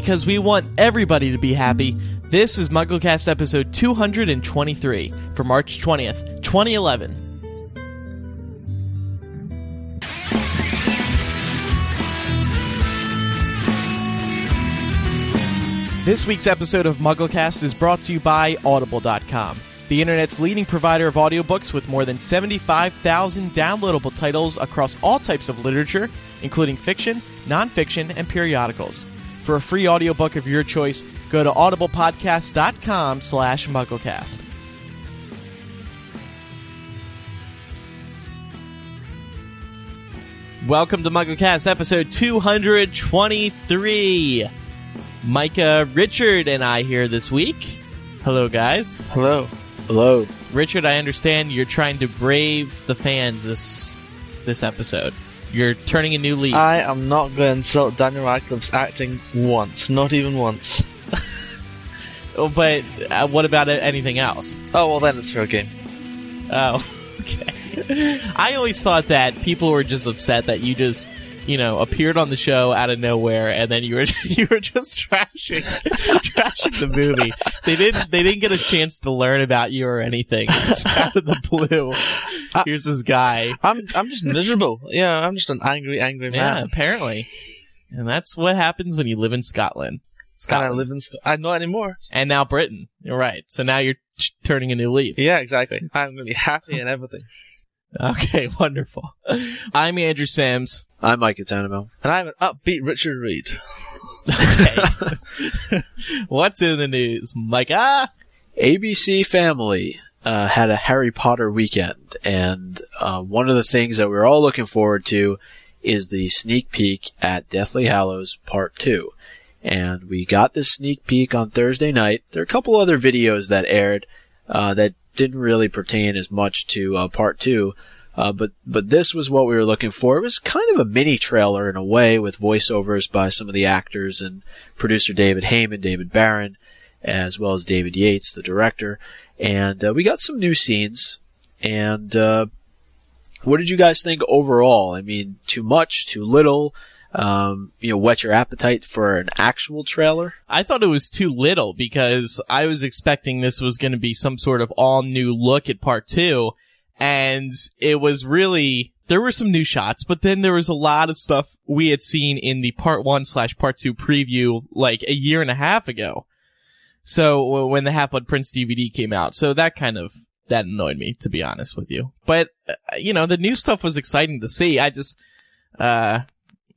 because we want everybody to be happy. This is MuggleCast episode 223 for March 20th, 2011. This week's episode of MuggleCast is brought to you by Audible.com, the internet's leading provider of audiobooks with more than 75,000 downloadable titles across all types of literature, including fiction, nonfiction, and periodicals. For a free audiobook of your choice, go to audiblepodcast.com slash mugglecast. Welcome to MuggleCast episode 223. Micah, Richard, and I here this week. Hello, guys. Hello. Hello. Richard, I understand you're trying to brave the fans this this episode. You're turning a new leaf. I am not going to insult Daniel Radcliffe's acting once, not even once. Oh, but uh, what about anything else? Oh, well, then it's fair game. Oh, okay. I always thought that people were just upset that you just, you know, appeared on the show out of nowhere and then you were you were just trashing trashing the movie. They didn't they didn't get a chance to learn about you or anything. It's out of the blue. Here's this guy. I'm I'm just miserable. Yeah, I'm just an angry, angry Yeah, man. apparently. And that's what happens when you live in Scotland. Scotland. I live in. Sc- I not anymore. and now Britain. You're right. So now you're ch- turning a new leaf. Yeah, exactly. I'm going to be happy and everything. Okay, wonderful. I'm Andrew Sims. I'm Micah Tannenbaum. And I'm an upbeat Richard Reed. Okay. What's in the news, Micah? ABC Family uh, had a Harry Potter weekend, and uh, one of the things that we're all looking forward to is the sneak peek at Deathly Hallows Part 2. And we got this sneak peek on Thursday night. There are a couple other videos that aired uh, that didn't really pertain as much to uh, Part 2. Uh, but but this was what we were looking for. It was kind of a mini trailer in a way, with voiceovers by some of the actors and producer David Heyman, David Barron, as well as David Yates, the director. And uh, we got some new scenes. And uh, what did you guys think overall? I mean, too much, too little? Um, you know, whet your appetite for an actual trailer? I thought it was too little because I was expecting this was going to be some sort of all new look at part two. And it was really, there were some new shots, but then there was a lot of stuff we had seen in the part one slash part two preview like a year and a half ago. So when the Half Blood Prince DVD came out, so that kind of, that annoyed me, to be honest with you. But, uh, you know, the new stuff was exciting to see. I just, uh,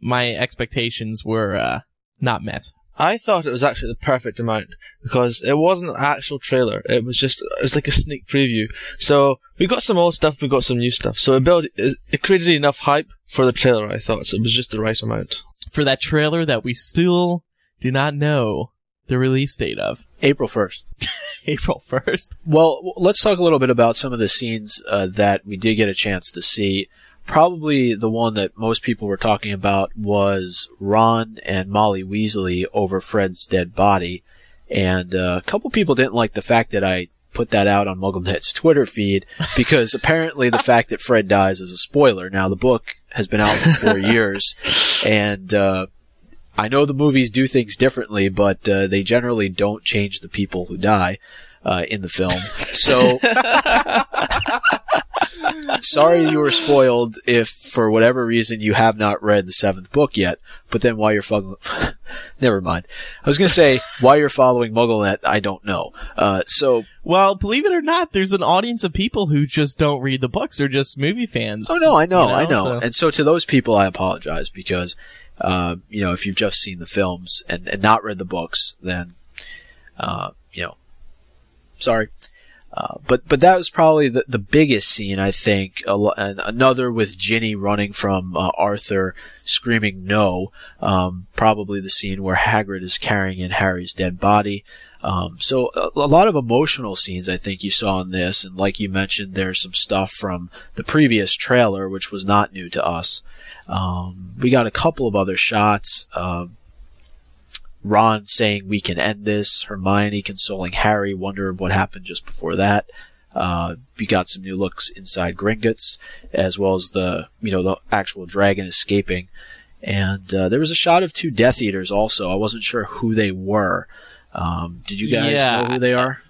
my expectations were, uh, not met. I thought it was actually the perfect amount because it wasn't an actual trailer. It was just it was like a sneak preview. So we got some old stuff, we got some new stuff. So it built it, it created enough hype for the trailer. I thought so. It was just the right amount. for that trailer that we still do not know the release date of. April 1st. April 1st. Well, let's talk a little bit about some of the scenes uh, that we did get a chance to see. Probably the one that most people were talking about was Ron and Molly Weasley over Fred's dead body. And uh, a couple people didn't like the fact that I put that out on MuggleNet's Twitter feed because apparently the fact that Fred dies is a spoiler. Now, the book has been out for four years, and uh, I know the movies do things differently, but uh, they generally don't change the people who die uh, in the film. So, sorry you were spoiled if for whatever reason you have not read the seventh book yet. But then why you're following, never mind. I was going to say why you're following MuggleNet, I don't know. Uh, so, Well, believe it or not, there's an audience of people who just don't read the books. They're just movie fans. oh no, I know, you I know. so- And so to those people, I apologize because, uh, you know, if you've just seen the films and, and not read the books, then, uh, you know, sorry. Uh, but but that was probably the, the biggest scene I think. Another with Ginny running from uh, Arthur, screaming no. Um, probably the scene where Hagrid is carrying in Harry's dead body. Um, so a, a lot of emotional scenes I think you saw in this, and like you mentioned, there's some stuff from the previous trailer which was not new to us. Um, we got a couple of other shots. Uh, Ron saying we can end this, Hermione consoling Harry, wonder what happened just before that. Uh, we got some new looks inside Gringotts, as well as the, you know, the actual dragon escaping. And uh, there was a shot of two Death Eaters also. I wasn't sure who they were. Um, did you guys Yeah. know who they are?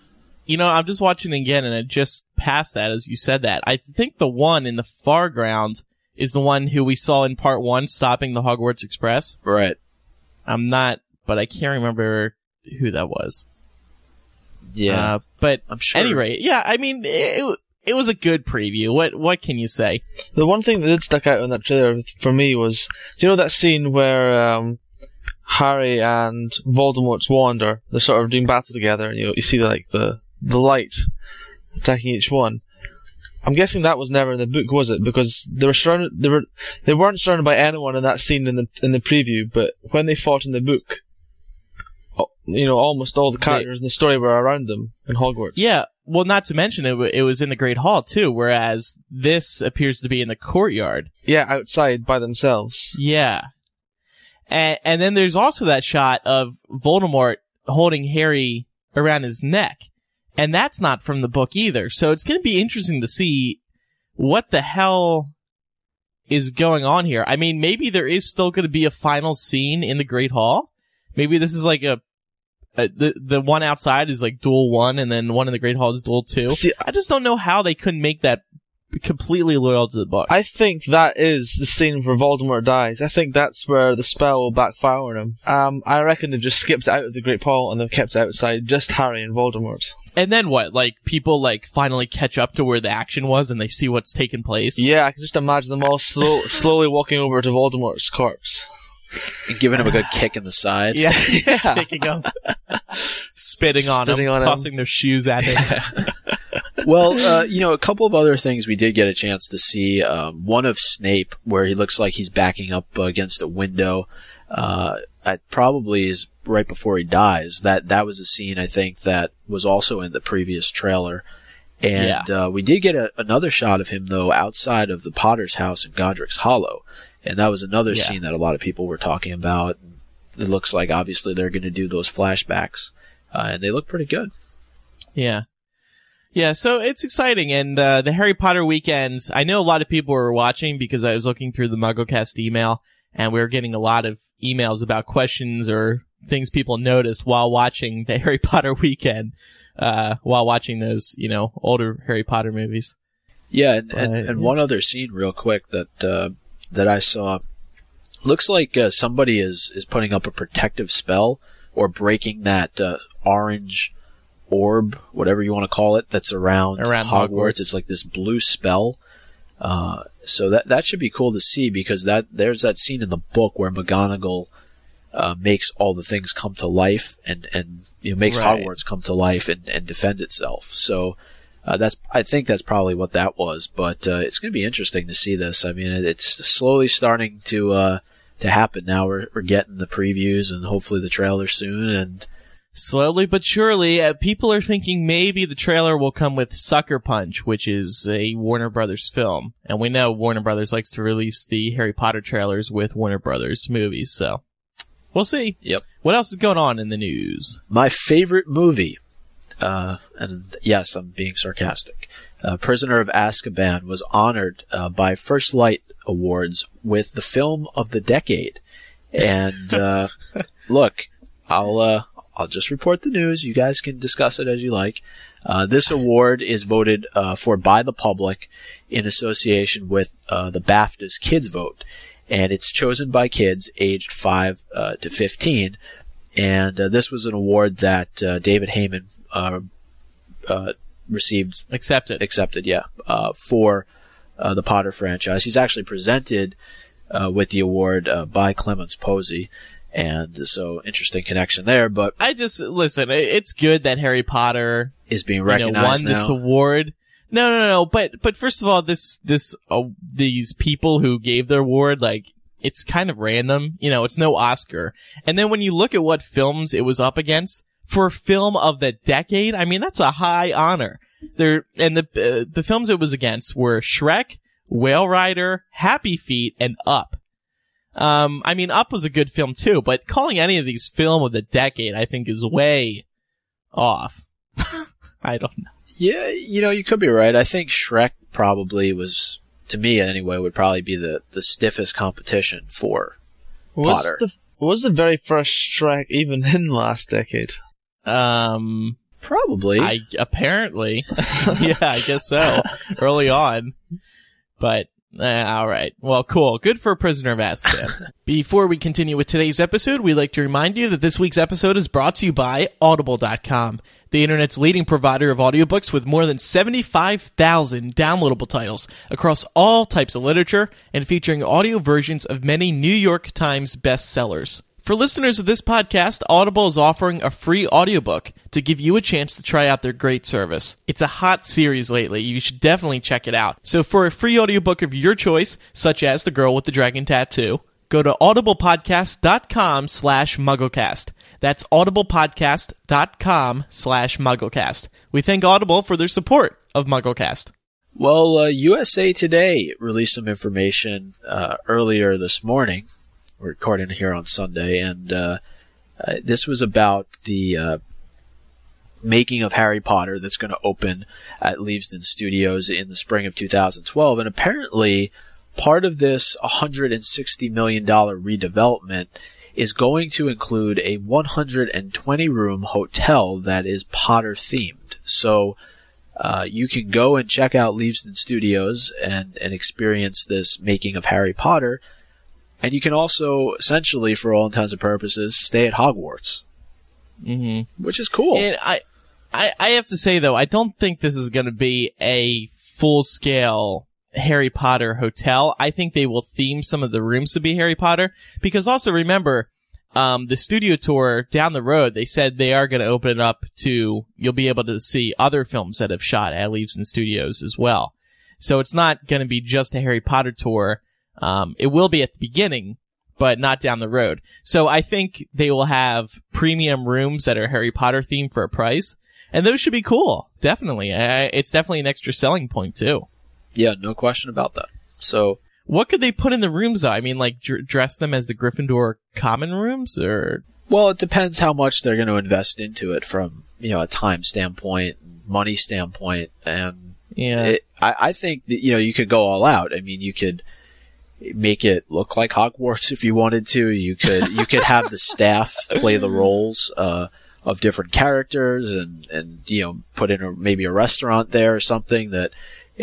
You know, I'm just watching again and I just passed that as you said that. I think the one in the far ground is the one who we saw in part one stopping the Hogwarts Express. Right. I'm not, but I can't remember who that was. Yeah. Uh, but I'm sure. any rate, yeah, I mean, it, it was a good preview. What, what can you say? The one thing that did stick out in that trailer for me was, do you know that scene where um, Harry and Voldemort's wand are they're sort of doing battle together, and you you see like the the light attacking each one. I'm guessing that was never in the book, was it? Because they were surrounded, they were they weren't surrounded by anyone in that scene in the in the preview, but when they fought in the book, you know, almost all the characters in the story were around them in Hogwarts. Yeah. Well, not to mention it, wa- it was in the Great Hall too, whereas this appears to be in the courtyard. yeah, outside by themselves. Yeah. And, and then there's also that shot of Voldemort holding Harry around his neck. And that's not from the book either. So it's going to be interesting to see what the hell is going on here. I mean, maybe there is still going to be a final scene in the Great Hall. Maybe this is like a, a the the one outside is like duel one, and then one in the Great Hall is duel two. See, I just don't know how they couldn't make that completely loyal to the book. I think that is the scene where Voldemort dies. I think that's where the spell will backfire on him. Um, I reckon they've just skipped out of the Great Hall and they've kept outside just Harry and Voldemort. And then what? Like people like finally catch up to where the action was and they see what's taken place. Yeah, I can just imagine them all slow, slowly walking over to Voldemort's corpse. And giving him a good kick in the side. Yeah, Yeah. picking him, spitting on Spitting him, on him. tossing their shoes at him. well, uh, you know, a couple of other things we did get a chance to see. Um, one of Snape, where he looks like he's backing up uh, against a window. Uh, it probably is right before he dies. That that was a scene I think that was also in the previous trailer. And uh, we did get a, another shot of him though outside of the Potter's house in Godric's Hollow, and that was another Yeah. scene that a lot of people were talking about. It looks like obviously they're going to do those flashbacks, uh, and they look pretty good. yeah, yeah. So it's exciting, and uh, the Harry Potter weekends. I know a lot of people were watching because I was looking through the MuggleCast email, and we were getting a lot of emails about questions or things people noticed while watching the Harry Potter weekend. Uh, while watching those, you know, older Harry Potter movies. Yeah, and, and, and yeah. one other scene, real quick, that uh, that I saw looks like uh, somebody is is putting up a protective spell or breaking that uh, orange orb, whatever you want to call it, that's around, Around Hogwarts. Hogwarts. It's like this blue spell. Uh, so that that should be cool to see because that there's that scene in the book where McGonagall uh, makes all the things come to life and and you know, makes Right. Hogwarts come to life and, and defend itself. So uh, that's I think that's probably what that was. But uh, it's going to be interesting to see this. I mean, it, it's slowly starting to uh, to happen now. We're we're getting the previews and hopefully the trailer soon. And Slowly but surely, uh, people are thinking maybe the trailer will come with Sucker Punch, which is a Warner Brothers film. And we know Warner Brothers likes to release the Harry Potter trailers with Warner Brothers movies, so we'll see. Yep. What else is going on in the news? my favorite movie, uh, and yes, I'm being sarcastic. Uh, Prisoner of Azkaban was honored uh, by First Light Awards with the film of the decade. And uh, look, I'll uh, I'll just report the news. You guys can discuss it as you like. Uh, this award is voted uh, for by the public in association with uh, the BAFTA's Kids Vote, and it's chosen by kids aged five uh, to fifteen. And uh, this was an award that uh, David Heyman uh, uh, received Accepted. accepted, yeah, uh, for uh, the Potter franchise. He's actually presented uh, with the award uh, by Clémence Poésy, and so interesting connection there. But I just, listen, it's good that Harry Potter is being you know, recognized won now. this award. No, no, no, but, but first of all, this, this, uh, these people who gave their award, like, it's kind of random. You know, it's no Oscar. And then when you look at what films it was up against, for film of the decade, I mean, that's a high honor. There, and the, uh, the films it was against were Shrek, Whale Rider, Happy Feet, and Up. Um, I mean, Up was a good film too, but calling any of these film of the decade, I think is way off. I don't know. yeah, you know, you could be right. I think Shrek probably was, to me anyway, would probably be the the stiffest competition for Was Potter. the was the very first Shrek even in last decade? Um, Probably. I apparently, yeah, I guess so. Early on, but eh, all right. Well, cool. Good for a Prisoner of Azkaban. Before we continue with today's episode, we'd like to remind you that this week's episode is brought to you by Audible.com, the internet's leading provider of audiobooks with more than 75,000 downloadable titles across all types of literature and featuring audio versions of many New York Times bestsellers. For listeners of this podcast, Audible is offering a free audiobook to give you a chance to try out their great service. It's a hot series lately. You should definitely check it out. So for a free audiobook of your choice, such as The Girl with the Dragon Tattoo, go to audiblepodcast.com slash mugglecast. That's audiblepodcast.com slash mugglecast. We thank Audible for their support of Mugglecast. Well, uh, USA Today released some information uh, earlier this morning. We're recording here on Sunday, and uh, uh, this was about the uh, making of Harry Potter that's going to open at Leavesden Studios in the spring of 2012. And apparently, part of this $160 million redevelopment is going to include a 120 room hotel that is Potter themed. So, uh, you can go and check out Leavesden Studios and, and experience this making of Harry Potter. And you can also, essentially, for all intents and purposes, stay at Hogwarts, Mm-hmm. which is cool. And I, I, I have to say though, I don't think this is going to be a full scale Harry Potter hotel. I think they will theme some of the rooms to be Harry Potter because also remember, um, the studio tour down the road, they said they are going to open it up to, you'll be able to see other films that have shot at Leavesden Studios as well. So it's not going to be just a Harry Potter tour. Um, it will be at the beginning, but not down the road. So I think they will have premium rooms that are Harry Potter themed for a price. And those should be cool. Definitely. I, it's definitely an extra selling point too. yeah, no question about that. So, What could they put in the rooms though? I mean, like dr- dress them as the Gryffindor common rooms or? well, it depends how much they're going to invest into it from, you know, a time standpoint, money standpoint, and Yeah. it, I, I think that, you know, you could go all out. I mean, you could make it look like Hogwarts if you wanted to. You could, you could have the staff play the roles, uh, of different characters and, and, you know, put in a, maybe a restaurant there or something that,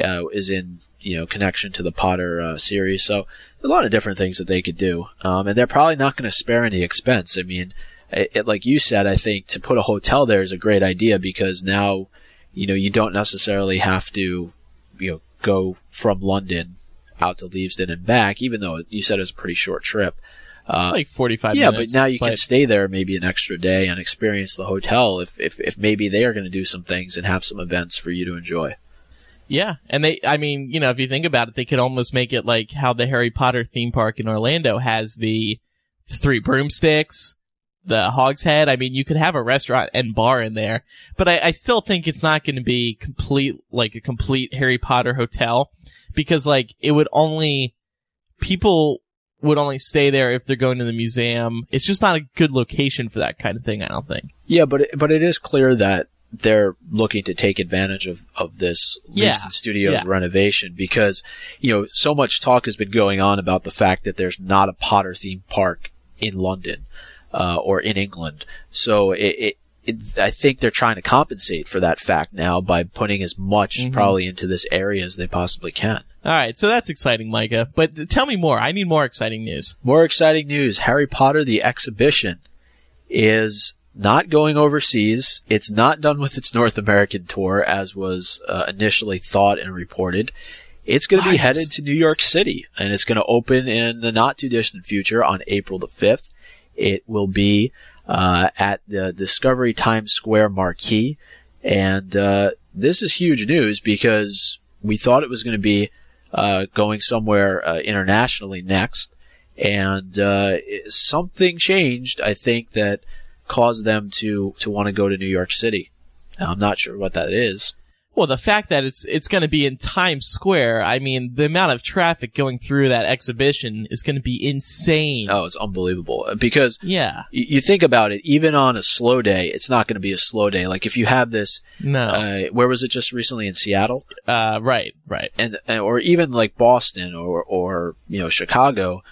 uh, is in, you know, connection to the Potter, uh, series. So, a lot of different things that they could do. Um, and they're probably not going to spare any expense. I mean, it, it- like you said, I think to put a hotel there is a great idea because now, you know, you don't necessarily have to, you know, go from London out to Leavesden and back, even though you said it was a pretty short trip. Uh, like 45 yeah, minutes. but now you can stay there maybe an extra day and experience the hotel if, if, if maybe they are going to do some things and have some events for you to enjoy. Yeah, and they, I mean, you know, if you think about it, they could almost make it like how the Harry Potter theme park in Orlando has the three broomsticks, the Hog's Head. I mean, you could have a restaurant and bar in there, but I, I still think it's not going to be complete, like a complete Harry Potter hotel, because like it would only, people would only stay there if they're going to the museum. It's just not a good location for that kind of thing, I don't think. Yeah, but it, but it is clear that they're looking to take advantage of, of this Yeah, Studios yeah. renovation because, you know, so much talk has been going on about the fact that there's not a Potter themed park in London, uh, or in England. So it, it, it, I think they're trying to compensate for that fact now by putting as much Mhm. probably into this area as they possibly can. All right, so that's exciting, Micah. But th- tell me more. I need more exciting news. More exciting news. Harry Potter the exhibition is not going overseas. It's not done with its North American tour as was uh, initially thought and reported. It's going to be headed to New York City and it's going to open in the not too distant future on April the 5th. It will be uh, at the Discovery Times Square marquee. And uh, this is huge news because we thought it was going to be uh, going somewhere uh, internationally next and uh, something changed. I think that caused them to to want to go to New York City. Now, I'm not sure what that is. Well, the fact that it's it's going to be in Times Square, I mean, the amount of traffic going through that exhibition is going to be insane. Oh, it's unbelievable because Yeah. y- you think about it. Even on a slow day, it's not going to be a slow day. Like if you have this, No. uh, where was it just recently in Seattle, Uh, right, right. and, and or even like Boston or or you know Chicago.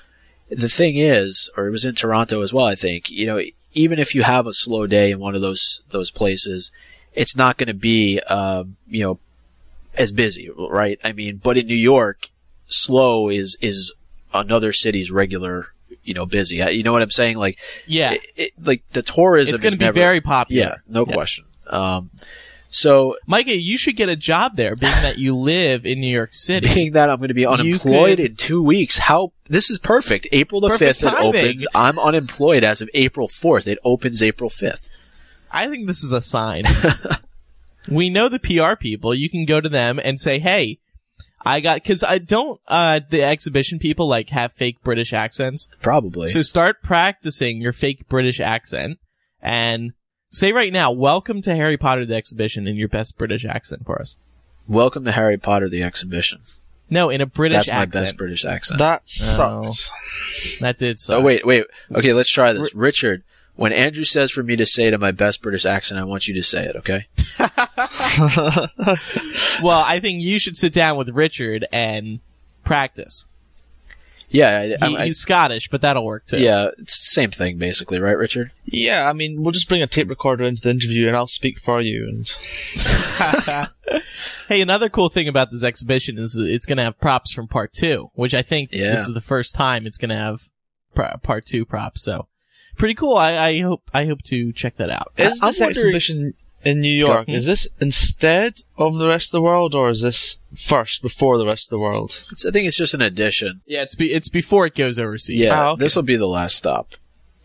the thing is, or it was in Toronto as well, I think, you know, even if you have a slow day in one of those, those places, it's not going to be, um, you know, as busy, right? I mean, but in New York, slow is, is another city's regular, you know, busy. You know what I'm saying? Like, Yeah. it, it, like the tourism it's going to be never, very popular. yeah, no Yes. question. Um, so Micah, you should get a job there, being that you live in New York City. being that I'm going to be unemployed could- in two weeks, how this is perfect. April the fifth it opens. I'm unemployed as of April fourth. It opens April fifth. I think this is a sign. we know the PR people. You can go to them and say, "Hey, I got," because I don't. Uh, the exhibition people like have fake British accents. Probably. So start practicing your fake British accent and say right now, "Welcome to Harry Potter the exhibition" in your best British accent for us. Welcome to Harry Potter the exhibition. No, in a British That's my accent. best British accent. That Oh. that did so. oh wait, wait. Okay, let's try this. Richard, when Andrew says for me to say it in my best British accent, I want you to say it. Okay. Well, I think you should sit down with Richard and practice. Yeah. I, He, I- I- he's Scottish, but that'll work too. yeah. It's the same thing basically, right, Richard? yeah, I mean, we'll just bring a tape recorder into the interview and I'll speak for you. And hey, another cool thing about this exhibition is it's going to have props from part two, which I think Yeah. this is the first time it's going to have pr- part two props. So pretty cool. I, I hope I hope to check that out. is I'm this wondering- exhibition in New York? Is this instead of the rest of the world, or is this first before the rest of the world? It's, I think it's just an addition. Yeah, it's be, it's before it goes overseas. Yeah. Oh, okay. This will be the last stop.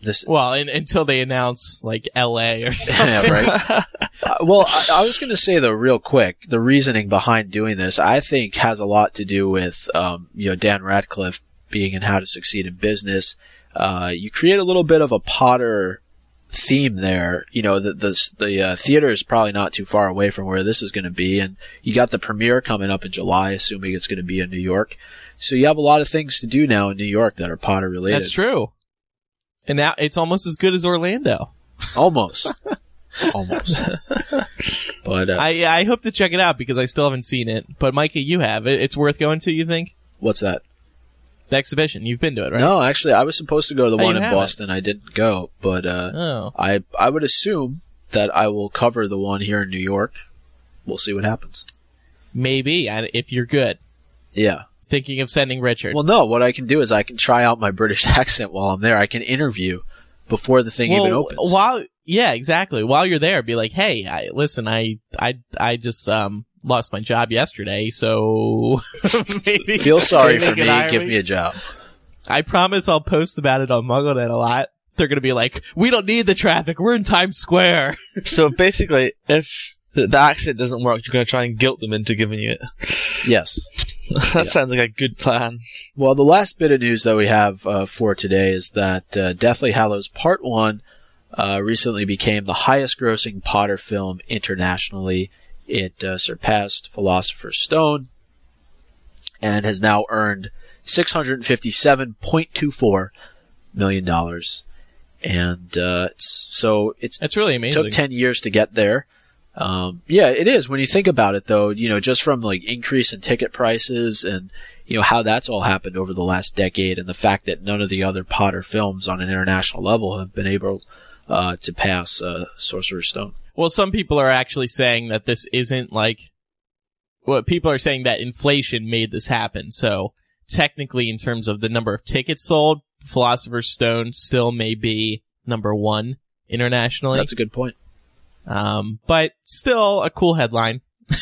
This. Well, in, until they announce like L.A. or something. yeah, right. Uh, well, I, I was going to say though, real quick, the reasoning behind doing this, I think, has a lot to do with, um, you know, Dan Radcliffe being in How to Succeed in Business. Uh, you create a little bit of a Potter theme there. You know, the the, the uh, theater is probably not too far away from where this is going to be, and you got the premiere coming up in July, assuming it's going to be in New York. So you have a lot of things to do now in New York that are Potter related. That's true. And now it's almost as good as Orlando. Almost. Almost. but uh, I I hope to check it out because I still haven't seen it. But Micah, you have. It, it's worth going to. You think what's that? The exhibition? You've been to it, right? No, actually, I was supposed to go to the Oh, one you in haven't? Boston. I didn't go, but uh, Oh, I I would assume that I will cover the one here in New York. We'll see what happens. maybe. And if you're good, Yeah. thinking of sending Richard. Well, no. What I can do is I can try out my British accent while I'm there. I can interview before the thing even Well, opens. While yeah, exactly. While you're there, be like, hey, I, listen, I I I just um lost my job yesterday, so maybe Feel sorry for me. Give me a job. I promise I'll post about it on MuggleNet a lot. They're gonna be like, we don't need the traffic. We're in Times Square. so basically, if the, the accent doesn't work, you're going to try and guilt them into giving you it. Yes. that Yeah. sounds like a good plan. Well, the last bit of news that we have uh, for today is that uh, Deathly Hallows Part 1 uh, recently became the highest grossing Potter film internationally. It uh, surpassed Philosopher's Stone and has now earned $657.24 million. And uh, it's, so it's That's really amazing. took 10 years to get there. Um, yeah, it is. When you think about it though, you know, just from like increase in ticket prices and, you know, how that's all happened over the last decade and the fact that none of the other Potter films on an international level have been able, uh, to pass, uh, Sorcerer's Stone. Well, some people are actually saying that this isn't like. Well, people are saying that inflation made this happen. So technically, in terms of the number of tickets sold, Philosopher's Stone still may be number one internationally. That's a good point. um, but still a cool headline.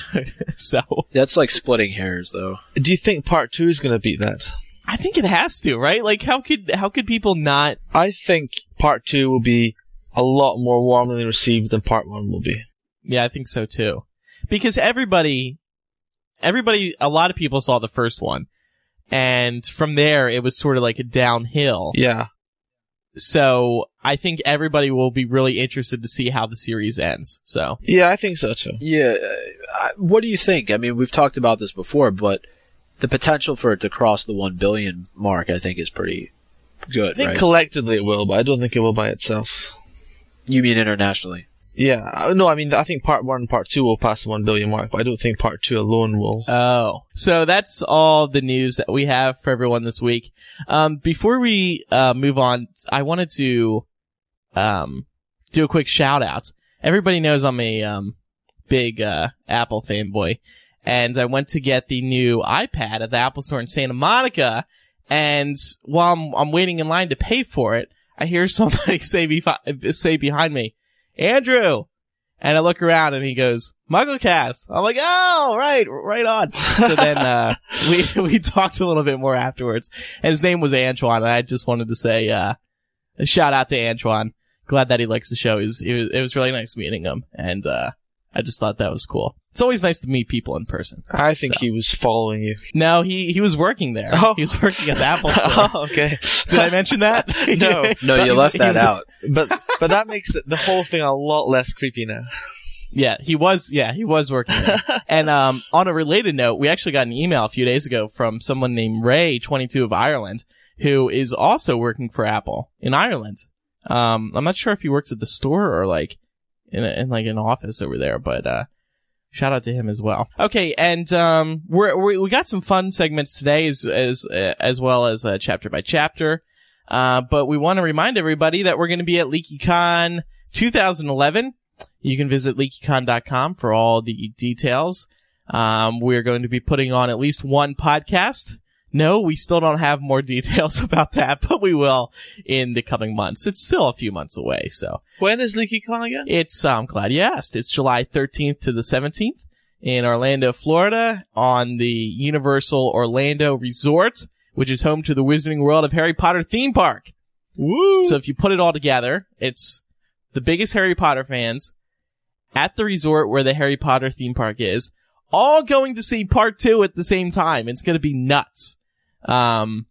so That's like splitting hairs though. Do you think part two is going to beat that? I think it has to, right? Like, how could how could people not? I think part two will be a lot more warmly received than part one will be. Yeah, I think so too. Because everybody, everybody, a lot of people saw the first one, and from there it was sort of like a downhill. Yeah. So I think everybody will be really interested to see how the series ends. So Yeah, I think so too. Yeah. uh, I- What do you think? I mean, we've talked about this before, but the potential for it to cross the 1 billion mark, I think is pretty good. I think right? collectively it will, but I don't think it will by itself. You mean internationally? Yeah, uh, no, I mean, I think part one and part two will pass the one billion mark, but I don't think part two alone will. Oh, so that's all the news that we have for everyone this week. Um, before we uh, move on, I wanted to um, do a quick shout out. Everybody knows I'm a um, big uh, Apple fanboy, and I went to get the new iPad at the Apple Store in Santa Monica. And while I'm, I'm waiting in line to pay for it, I hear somebody say, befi- say behind me, Andrew. And I look around and he goes, MuggleCast. I'm like, oh, right, right on. So then, uh, we, we talked a little bit more afterwards and his name was Antoine. And I just wanted to say, uh, a shout out to Antoine. Glad that he likes the show. It was, it was, it was really nice meeting him. And, uh, I just thought that was cool. It's always nice to meet people in person. I think So. he was following you. No, he, he was working there. Oh. He was working at the Apple Store. oh, okay. Did I mention that? No. No, you left that out. but but that makes it, the whole thing a lot less creepy now. Yeah, he was. Yeah, he was working there. and um, on a related note, we actually got an email a few days ago from someone named Ray, 22 of Ireland, who is also working for Apple in Ireland. Um, I'm not sure if he works at the store or like in, a, in like an office over there, but uh, shout out to him as well. Okay, and um, we're, we we got some fun segments today as as uh, as well as uh, chapter by chapter. Uh, but we want to remind everybody that we're going to be at LeakyCon 2011. You can visit leakycon.com for all the details. Um, we're going to be putting on at least one podcast. No, we still don't have more details about that, but we will in the coming months. It's still a few months away, so When is LeakyCon again? it's, I'm glad you asked. It's July 13th to the 17th in Orlando, Florida on the Universal Orlando Resort, which is home to the Wizarding World of Harry Potter theme park. Woo! So if you put it all together, it's the biggest Harry Potter fans at the resort where the Harry Potter theme park is, all going to see part two at the same time. It's going to be nuts. Um,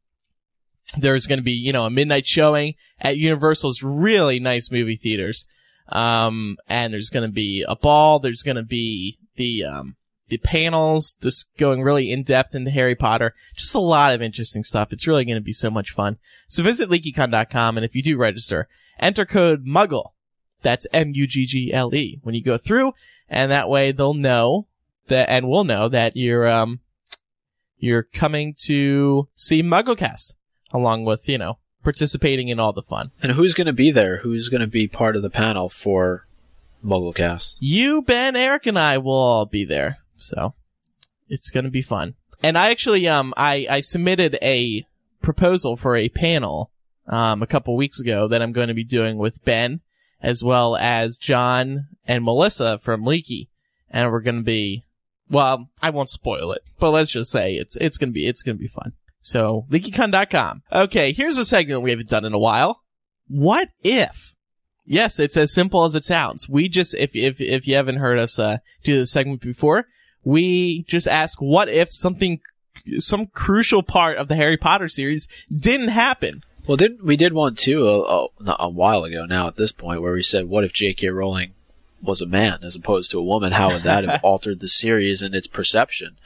there's going to be, you know, a midnight showing at Universal's really nice movie theaters. Um, and there's going to be a ball. There's going to be the, um, the panels just going really in depth into Harry Potter. Just a lot of interesting stuff. It's really going to be so much fun. So visit leakycon.com and if you do register, enter code MUGGLE. That's M-U-G-G-L-E when you go through and that way they'll know that, and we'll know that you're, um, you're coming to see MuggleCast along with, you know, participating in all the fun. And who's going to be there? Who's going to be part of the panel for MuggleCast? You, Ben, Eric, and I will all be there. So it's going to be fun. And I actually, um, I, I submitted a proposal for a panel, um, a couple weeks ago that I'm going to be doing with Ben as well as John and Melissa from Leaky. And we're going to be, well, I won't spoil it, but let's just say it's, it's to be, it's to be fun. So leakycon.com. Okay. Here's a segment we haven't done in a while. What if? Yes, it's as simple as it sounds. We just, if, if, if you haven't heard us, uh, do this segment before, we just ask what if something, some crucial part of the Harry Potter series didn't happen. Well, did we did one too a, a, a while ago now at this point where we said, what if J.K. Rowling was a man as opposed to a woman? How would that have altered the series and its perception?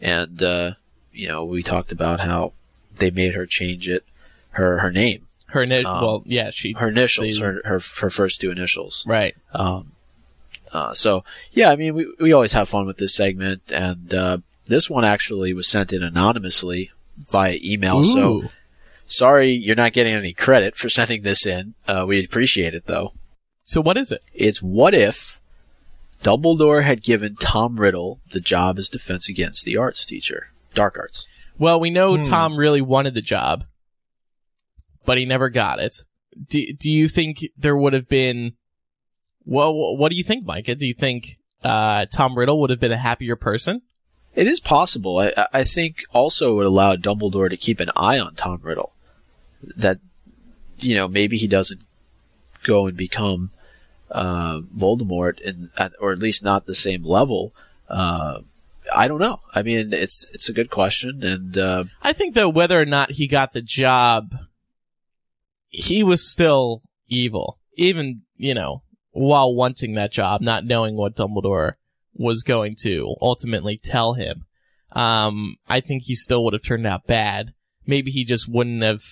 And uh, you know, we talked about how they made her change it, her her name, Her, ni- Um, well, yeah, she, her initials, They- her her her first two initials. right. Um, uh, so yeah, I mean, we we always have fun with this segment, and uh, this one actually was sent in anonymously via email. So sorry, you're not getting any credit for sending this in. Uh, we appreciate it though. So what is it? It's what if Dumbledore had given Tom Riddle the job as Defense Against the Arts teacher, Dark Arts. Well, we know Hmm. Tom really wanted the job, but he never got it. Do, do you think there would have been, well, what do you think, Micah? Do you think, uh, Tom Riddle would have been a happier person? It is possible. I, I- I think also it would allow Dumbledore to keep an eye on Tom Riddle. That, you know, maybe he doesn't go and become uh, Voldemort, or at least not the same level. Uh, I don't know. I mean, it's it's a good question, and uh, I think though, whether or not he got the job, he was still evil. Even, you know, while wanting that job, not knowing what Dumbledore was going to ultimately tell him. Um, I think he still would have turned out bad. Maybe he just wouldn't have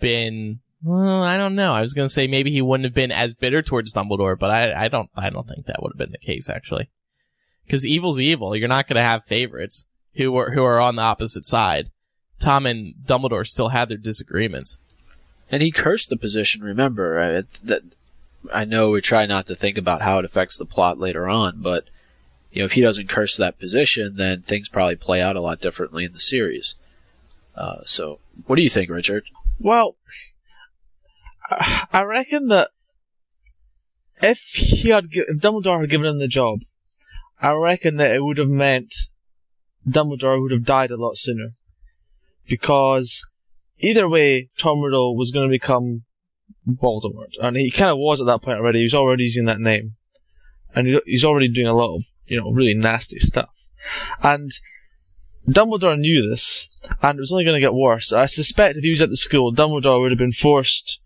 been Well, I don't know. I was going to say maybe he wouldn't have been as bitter towards Dumbledore, but I, I don't, I don't think that would have been the case actually. Because evil's evil. You're not going to have favorites who are who are on the opposite side. Tom and Dumbledore still had their disagreements. And he cursed the position. Remember I, that. I know we try not to think about how it affects the plot later on, but you know, if he doesn't curse that position, then things probably play out a lot differently in the series. Uh, so, what do you think, Richard? Well, I reckon that if he had, if Dumbledore had given him the job, I reckon that it would have meant Dumbledore would have died a lot sooner. Because either way, Tom Riddle was going to become Voldemort, and he kind of was at that point already. He was already using that name, and he- he's already doing a lot of you know really nasty stuff. And Dumbledore knew this, and it was only going to get worse. I suspect if he was at the school, Dumbledore would have been forced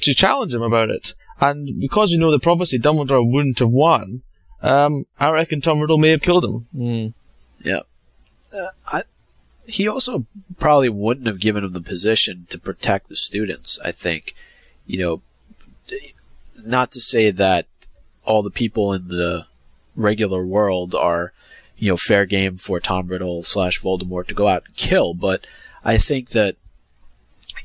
to challenge him about it. And because we know the prophecy, Dumbledore wouldn't have won. Um, I reckon Tom Riddle may have killed him. Mm. he also probably wouldn't have given him the position to protect the students. I think, you know, not to say that all the people in the regular world are, you know, fair game for Tom Riddle slash Voldemort to go out and kill, but I think that,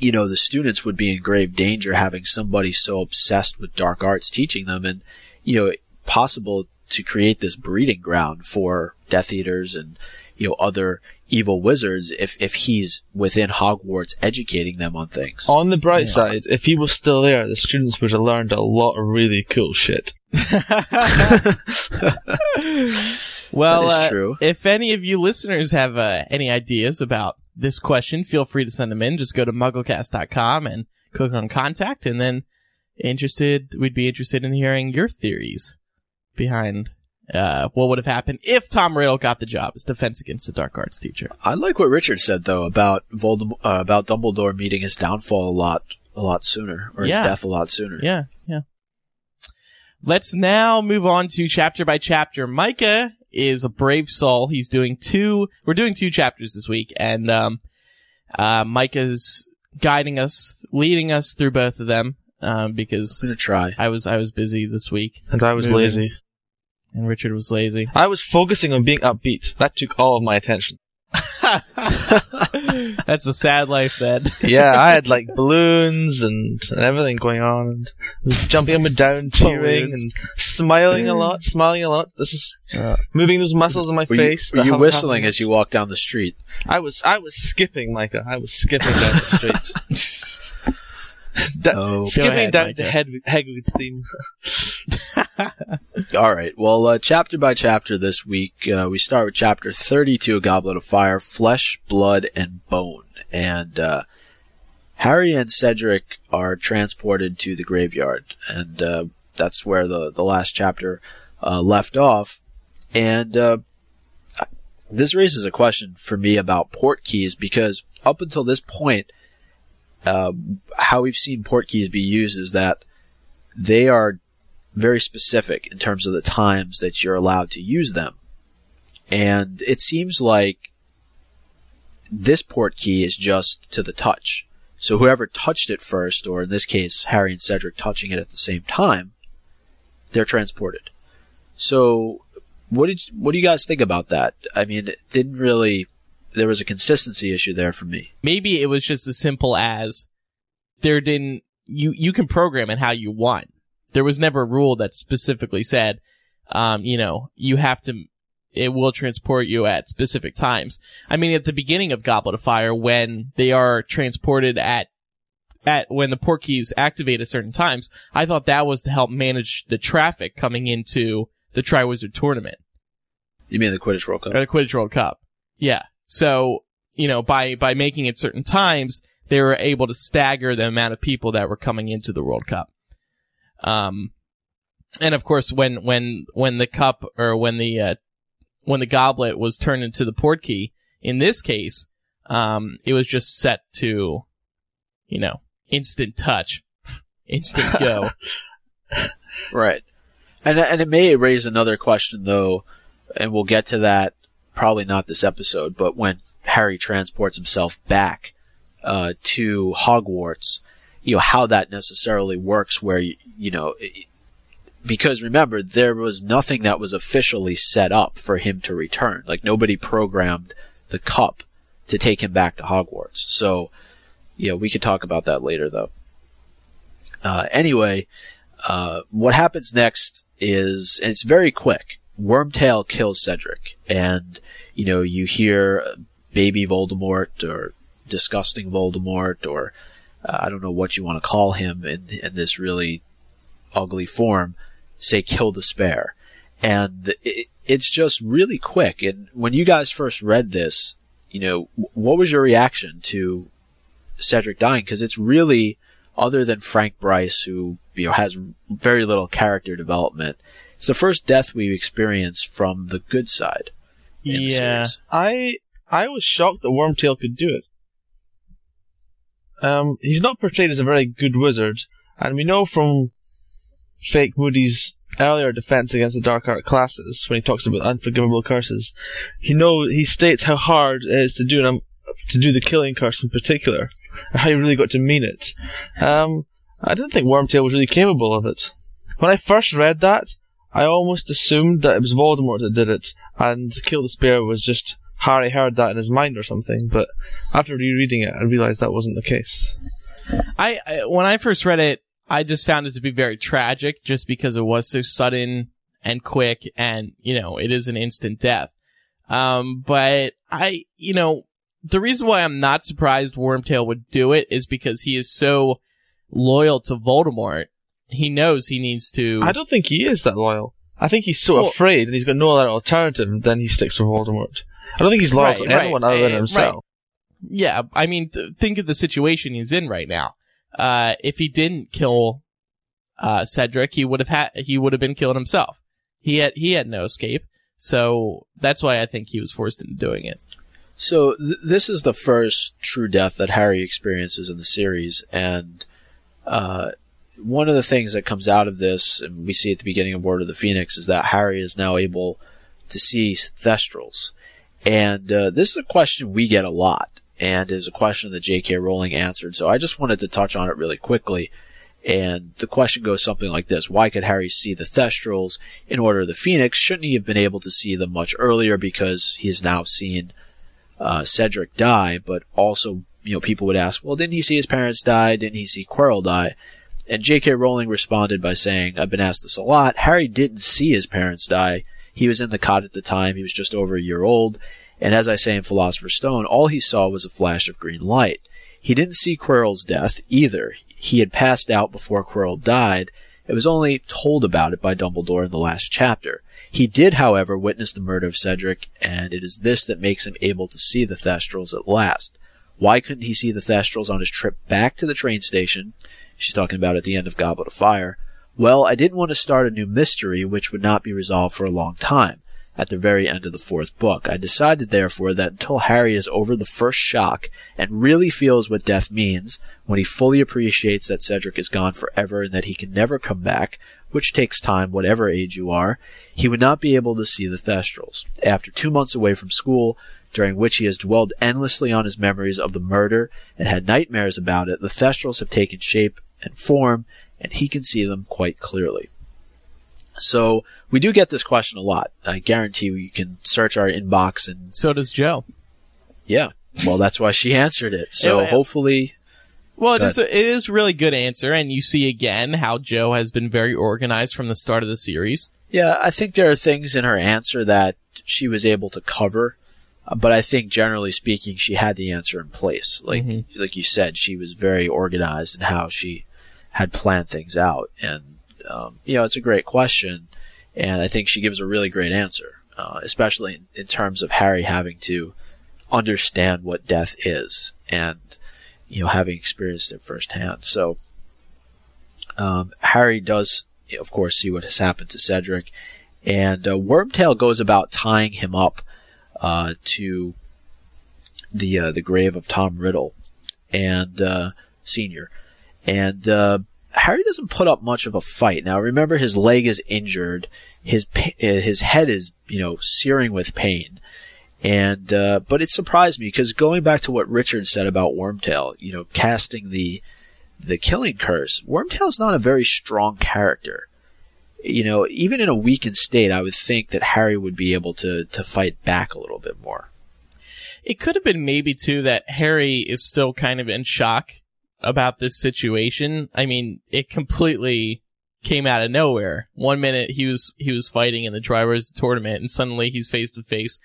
you know, the students would be in grave danger having somebody so obsessed with dark arts teaching them and, you know, possible to create this breeding ground for Death Eaters and, you know, other evil wizards if, if he's within Hogwarts educating them on things. On the bright Yeah. side, if he was still there, the students would have learned a lot of really cool shit. well, That is uh, true. if any of you listeners have uh, any ideas about this question, feel free to send them in. Just go to mugglecast.com and click on contact, and then interested, we'd be interested in hearing your theories behind uh, what would have happened if Tom Riddle got the job as Defense Against the Dark Arts teacher. I like what Richard said though about Voldemort, uh, about Dumbledore meeting his downfall a lot, a lot sooner, or his death a lot sooner. Yeah, yeah. Let's now move on to chapter by chapter. Micah is a brave soul. He's doing two. We're doing two chapters this week, and um, uh, Micah's guiding us, leading us through both of them. Um, I'm because gonna try. I was I was busy this week, And I was Moving. lazy. and Richard was lazy. I was focusing on being upbeat. That took all of my attention. That's a sad life, then. Yeah, I had like balloons and, and everything going on, and jumping up and down, cheering Balloons. and smiling a lot, smiling a lot. This is Uh, moving those muscles in my Were face. you, were you whistling happened. as you walked down the street? I was, I was skipping, Micah. I was skipping down the street. Da- Oh. skipping Go ahead, down Micah. to Head- Hagrid's theme. All right. Well, uh, chapter by chapter this week, uh, we start with chapter 32, Goblet of Fire, Flesh, Blood, and Bone. And, uh, Harry and Cedric are transported to the graveyard. And, uh, that's where the, the last chapter, uh, left off. And, uh, this raises a question for me about port keys because up until this point, how we've seen port keys be used is that they are very specific in terms of the times that you're allowed to use them. And it seems like this port key is just to the touch. So whoever touched it first, or in this case, Harry and Cedric touching it at the same time, they're transported. So what did what do you guys think about that? I mean, it didn't really there was a consistency issue there for me. maybe it was just as simple as there didn't you you can program it how you want. There was never a rule that specifically said, um, you know, you have to. It will transport you at specific times. I mean, at the beginning of Goblet of Fire, when they are transported at at when the port keys activate at certain times, I thought that was to help manage the traffic coming into the Triwizard Tournament You mean the Quidditch World Cup? or the Quidditch World Cup. Yeah. So, you know, by, by making it certain times, they were able to stagger the amount of people that were coming into the World Cup. Um, and of course, when, when, when the cup or when the, uh, when the goblet was turned into the port key, in this case, um, it was just set to, you know, instant touch, instant go. Right. And and it may raise another question though, and we'll get to that probably not this episode, but when Harry transports himself back uh, to Hogwarts, you know, how that necessarily works where, you, you know, because remember, there was nothing that was officially set up for him to return. Like nobody programmed the cup to take him back to Hogwarts. So, you know, we could talk about that later though. Uh, anyway, uh, what happens next is, it's very quick. Wormtail kills Cedric, and you know you hear baby Voldemort or disgusting Voldemort or uh, I don't know what you want to call him in in this really ugly form say kill despair, and it, it's just really quick. And when you guys first read this, you know what was your reaction to Cedric dying? Because it's really other than Frank Bryce, who you know has very little character development. It's the first death we've experienced from the good side. in Yeah. I I was shocked that Wormtail could do it. Um, he's not portrayed as a very good wizard, and we know from Fake Moody's earlier defense against the dark art classes when he talks about unforgivable curses. He know he states how hard it is to do um, to do the killing curse in particular, and how you really got to mean it. Um, I didn't think Wormtail was really capable of it. When I first read that, I almost assumed that it was Voldemort that did it, and Kill the Spear was just Harry heard that in his mind or something. But after rereading it, I realized that wasn't the case. I, I when I first read it, I just found it to be very tragic, just because it was so sudden and quick, and you know it is an instant death. Um, but I, you know, the reason why I'm not surprised Wormtail would do it is because he is so loyal to Voldemort. He knows he needs to. I don't think he is that loyal. I think he's so Well- afraid and he's got no other alternative, then he sticks with Voldemort. I don't think he's loyal Right, to right, anyone other than eh, himself. yeah, I mean, th- think of the situation he's in right now. Uh, if he didn't kill, uh, Cedric, he would have had, he would have been killed himself. He had, he had no escape. So that's why I think he was forced into doing it. So th- this is the first true death that Harry experiences in the series, and uh, one of the things that comes out of this, and we see at the beginning of Order of the Phoenix, is that Harry is now able to see Thestrals, and uh, this is a question we get a lot, and is a question that J.K. Rowling answered. So I just wanted to touch on it really quickly. And the question goes something like this. Why could Harry see the Thestrals in Order of the Phoenix? Shouldn't he have been able to see them much earlier because he has now seen uh, Cedric die, but also, you know, people would ask, well, didn't he see his parents die? Didn't he see Quirrell die? And J.K. Rowling responded by saying, I've been asked this a lot. Harry didn't see his parents die. He was in the cot at the time. He was just over a year old. And as I say in Philosopher's Stone, all he saw was a flash of green light. He didn't see Quirrell's death either. He had passed out before Quirrell died. It was only told about it by Dumbledore in the last chapter. He did, however, witness the murder of Cedric, and it is this that makes him able to see the Thestrals at last. Why couldn't he see the Thestrals on his trip back to the train station? She's talking about at the end of Goblet of Fire. Well, I didn't want to start a new mystery which would not be resolved for a long time. At the very end of the fourth book, I decided therefore that until Harry is over the first shock and really feels what death means, when he fully appreciates that Cedric is gone forever and that he can never come back, which takes time whatever age you are, he would not be able to see the Thestrals. After two months away from school, during which he has dwelled endlessly on his memories of the murder and had nightmares about it, the Thestrals have taken shape and form, and he can see them quite clearly. So we do get this question a lot. I guarantee you, you can search our inbox and So does Joe. yeah. Well, that's why she answered it. So Yeah, hopefully, Well, it But- is a, it is really good answer, and you see again how Joe has been very organized from the start of the series. yeah, I think there are things in her answer that she was able to cover, uh, but I think generally speaking, she had the answer in place. Like Mhm. like you said, she was very organized in how she had planned things out, and um, you know, it's a great question, and I think she gives a really great answer, uh, especially in, in terms of Harry having to understand what death is, and you know, having experienced it firsthand. So, um, Harry does, of course, see what has happened to Cedric, and uh, Wormtail goes about tying him up uh, to the uh, the grave of Tom Riddle and uh, Senior, and uh, Harry doesn't put up much of a fight. Now, remember, his leg is injured, his uh, his head is you know searing with pain. And uh, but it surprised me because going back to what Richard said about Wormtail, you know, casting the the killing curse, Wormtail's not a very strong character. You know, even in a weakened state, I would think that Harry would be able to to fight back a little bit more. It could have been maybe too that Harry is still kind of in shock about this situation. I mean, it completely came out of nowhere. One minute he was he was fighting in the Triwizard tournament, and suddenly he's face to face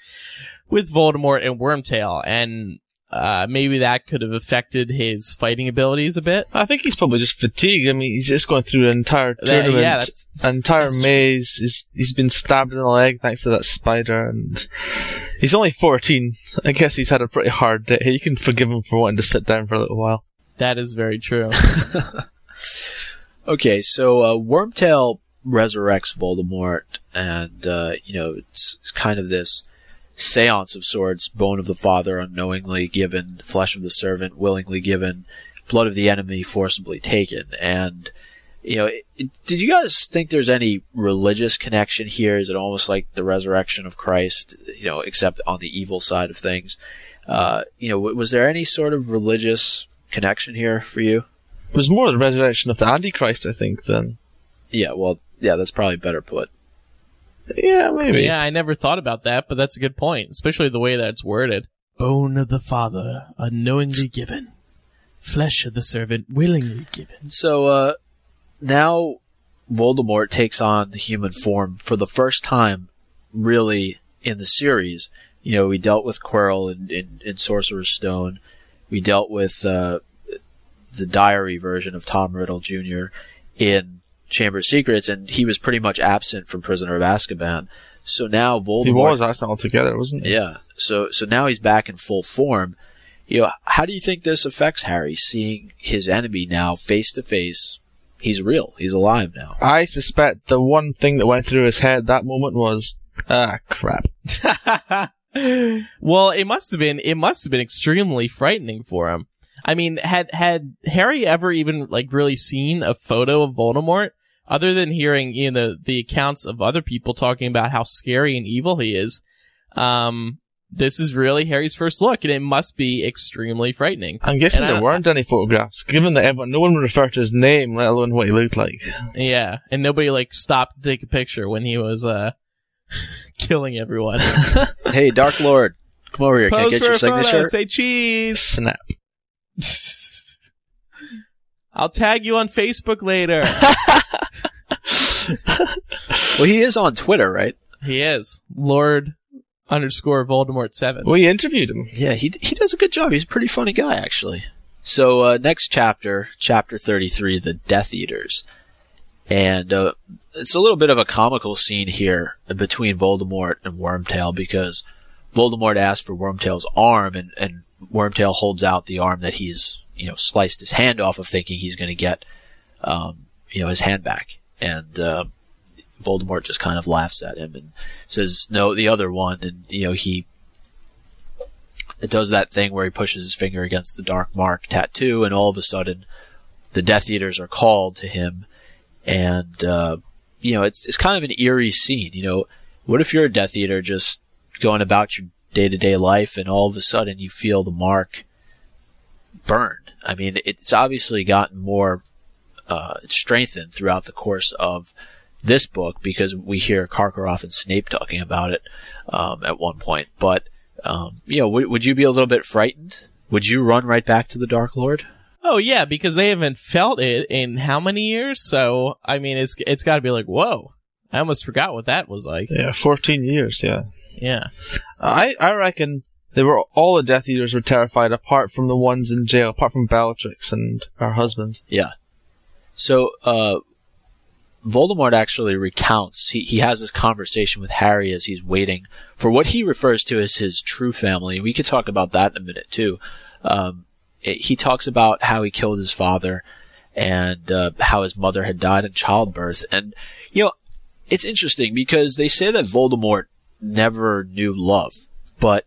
with Voldemort and Wormtail, and uh, maybe that could have affected his fighting abilities a bit. I think he's probably just fatigued. I mean, he's just going through an entire That- tournament, yeah, that's- an entire maze. He's, he's been stabbed in the leg thanks to that spider, and he's only 14. I guess he's had a pretty hard day. You can forgive him for wanting to sit down for a little while. That is very true. Okay, so uh, Wormtail resurrects Voldemort, and uh, you know it's, it's kind of this seance of sorts: bone of the father unknowingly given, flesh of the servant willingly given, blood of the enemy forcibly taken. And you know, it, it- did you guys think there's any religious connection here? Is it almost like the resurrection of Christ? You know, except on the evil side of things. Uh, you know, was there any sort of religious connection here for you? It was more the resurrection of the Antichrist, I think, than. Yeah, well, yeah, that's probably better put. Yeah, maybe. yeah, I never thought about that, but that's a good point, especially the way that it's worded. Bone of the father unknowingly given, flesh of the servant willingly given. So uh, now Voldemort takes on the human form for the first time, really in the series. You know, we dealt with Quirrell in, in, in Sorcerer's Stone. We dealt with uh, the diary version of Tom Riddle Jr. in Chamber of Secrets, and he was pretty much absent from Prisoner of Azkaban. So now Voldemort. He was actually altogether, wasn't he? Yeah. So so now he's back in full form. You know, how do you think this affects Harry seeing his enemy now face to face? He's real. He's alive now. I suspect the one thing that went through his head that moment was, ah, crap. well, it must have been it must have been extremely frightening for him. I mean, had had Harry ever even like really seen a photo of Voldemort other than hearing you know the, the accounts of other people talking about how scary and evil he is? Um, this is really Harry's first look, and it must be extremely frightening. I'm guessing And there weren't any photographs, given that everyone, no one would refer to his name, let alone what he looked like. Yeah, and nobody like stopped to take a picture when he was uh killing everyone. Hey, Dark Lord, come over here. Can I get for your a photo, signature? Say cheese. Snap. I'll tag you on Facebook later. Well, he is on Twitter, right? he is Lord underscore Voldemort seven. We interviewed him. Yeah, he he does a good job. He's a pretty funny guy, actually. So uh, next chapter, chapter thirty-three, the Death Eaters, and uh, it's a little bit of a comical scene here between Voldemort and Wormtail because Voldemort asks for Wormtail's arm, and and Wormtail holds out the arm that he's you know sliced his hand off of, thinking he's going to get um, you know his hand back, and uh, Voldemort just kind of laughs at him and says, "No, the other one," and you know he it does that thing where he pushes his finger against the dark mark tattoo, and all of a sudden, the Death Eaters are called to him, and uh, you know it's it's kind of an eerie scene. You know, what if you're a Death Eater just going about your day to day life, and all of a sudden you feel the mark burned? I mean, it's obviously gotten more uh, strengthened throughout the course of this book because we hear Karkaroff and Snape talking about it um, at one point, but um, you know, would, would you be a little bit frightened? Would you run right back to the Dark Lord? Oh yeah, because they haven't felt it in how many years? So I mean, it's it's got to be like, whoa! I almost forgot what that was like. Yeah, 14 years, yeah. Yeah. I, I reckon they were all the Death Eaters were terrified apart from the ones in jail, apart from Bellatrix and her husband. Yeah. So, uh, Voldemort actually recounts, he, he has this conversation with Harry as he's waiting for what he refers to as his true family. We could talk about that in a minute too. Um, it- he talks about how he killed his father and, uh, how his mother had died in childbirth. And, you know, it's interesting because they say that Voldemort never knew love, but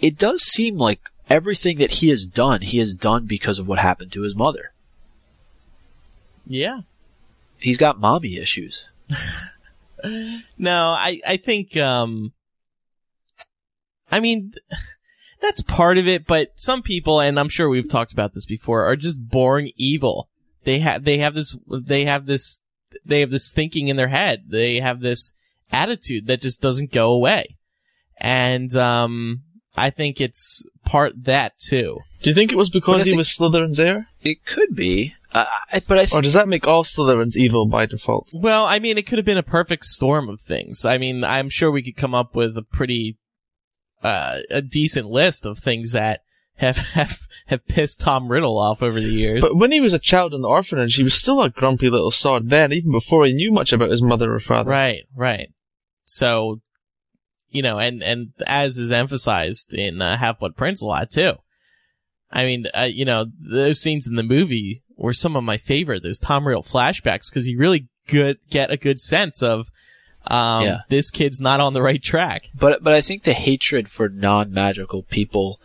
it does seem like everything that he has done, he has done because of what happened to his mother. Yeah. He's got mommy issues. No, I I think um I mean that's part of it, but some people, and I'm sure we've talked about this before, are just born evil. They have, they have this, they have this, they have this thinking in their head. They have this attitude that just doesn't go away. And, um, I think it's part that too. Do you think it was because he was Slytherin's heir? It could be, uh, I, but I Or does that make all Slytherins evil by default? Well, I mean, it could have been a perfect storm of things. I mean, I'm sure we could come up with a pretty, uh, a decent list of things that have, have, have pissed Tom Riddle off over the years. But when he was a child in the orphanage, he was still a grumpy little sod then, even before he knew much about his mother or father. Right, right. So, you know, and, and as is emphasized in uh, Half Blood Prince a lot too. I mean, uh, you know, those scenes in the movie were some of my favorite. Those Tom Riddle flashbacks because you really good get a good sense of, um, Yeah. this kid's not on the right track. But but I think the hatred for non-magical people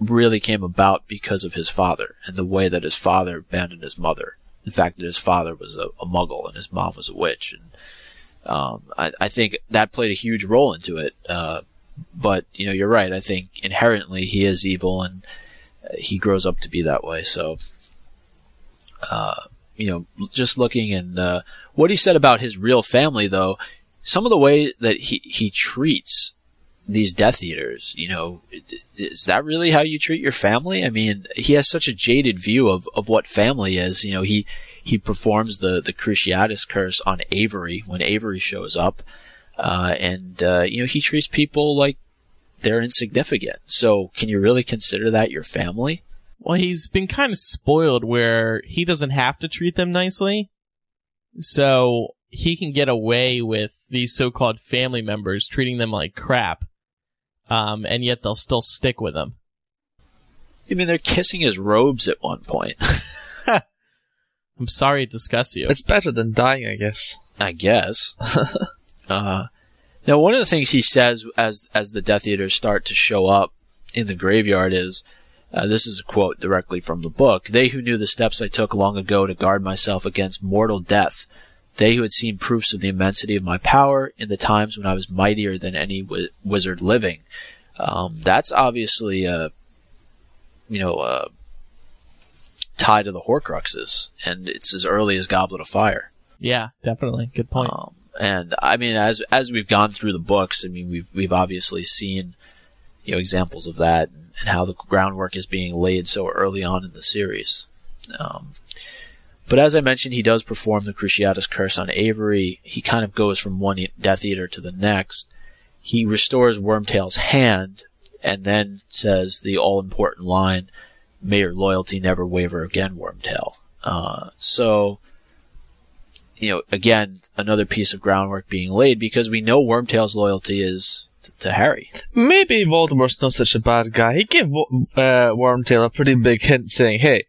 really came about because of his father and the way that his father abandoned his mother. The fact that his father was a, a Muggle and his mom was a witch, and um, I, I think that played a huge role into it. Uh, but you know, you're right. I think inherently he is evil, and uh, he grows up to be that way. So, uh, you know, just looking and uh, what he said about his real family, though, some of the way that he he treats these Death Eaters, you know, is that really how you treat your family? I mean, he has such a jaded view of, of what family is. You know, he he performs the the Cruciatus curse on Avery when Avery shows up, uh, and uh, you know he treats people like they're insignificant. So, can you really consider that your family? Well, he's been kind of spoiled where he doesn't have to treat them nicely. So he can get away with these so-called family members treating them like crap. Um, and yet they'll still stick with him. I mean, they're kissing his robes at one point. I'm sorry it disgusts you. It's better than dying, I guess. I guess. uh, now, one of the things he says as as the Death Eaters start to show up in the graveyard is, uh, this is a quote directly from the book: "They who knew the steps I took long ago to guard myself against mortal death, they who had seen proofs of the immensity of my power in the times when I was mightier than any wi- wizard living." Um, that's obviously a, you know, a tie to the Horcruxes, and it's as early as Goblet of Fire. yeah, definitely. Good point. Um, and I mean, as as we've gone through the books, I mean, we've we've obviously seen you know examples of that and, how the groundwork is being laid so early on in the series. Um, but as I mentioned, he does perform the Cruciatus Curse on Avery. He kind of goes from one Death Eater to the next. He restores Wormtail's hand, and then says the all-important line, "May your loyalty never waver again, Wormtail." Uh, so you know, again, another piece of groundwork being laid because we know Wormtail's loyalty is to Harry. Maybe Voldemort's not such a bad guy. He gave uh, Wormtail a pretty big hint saying, hey,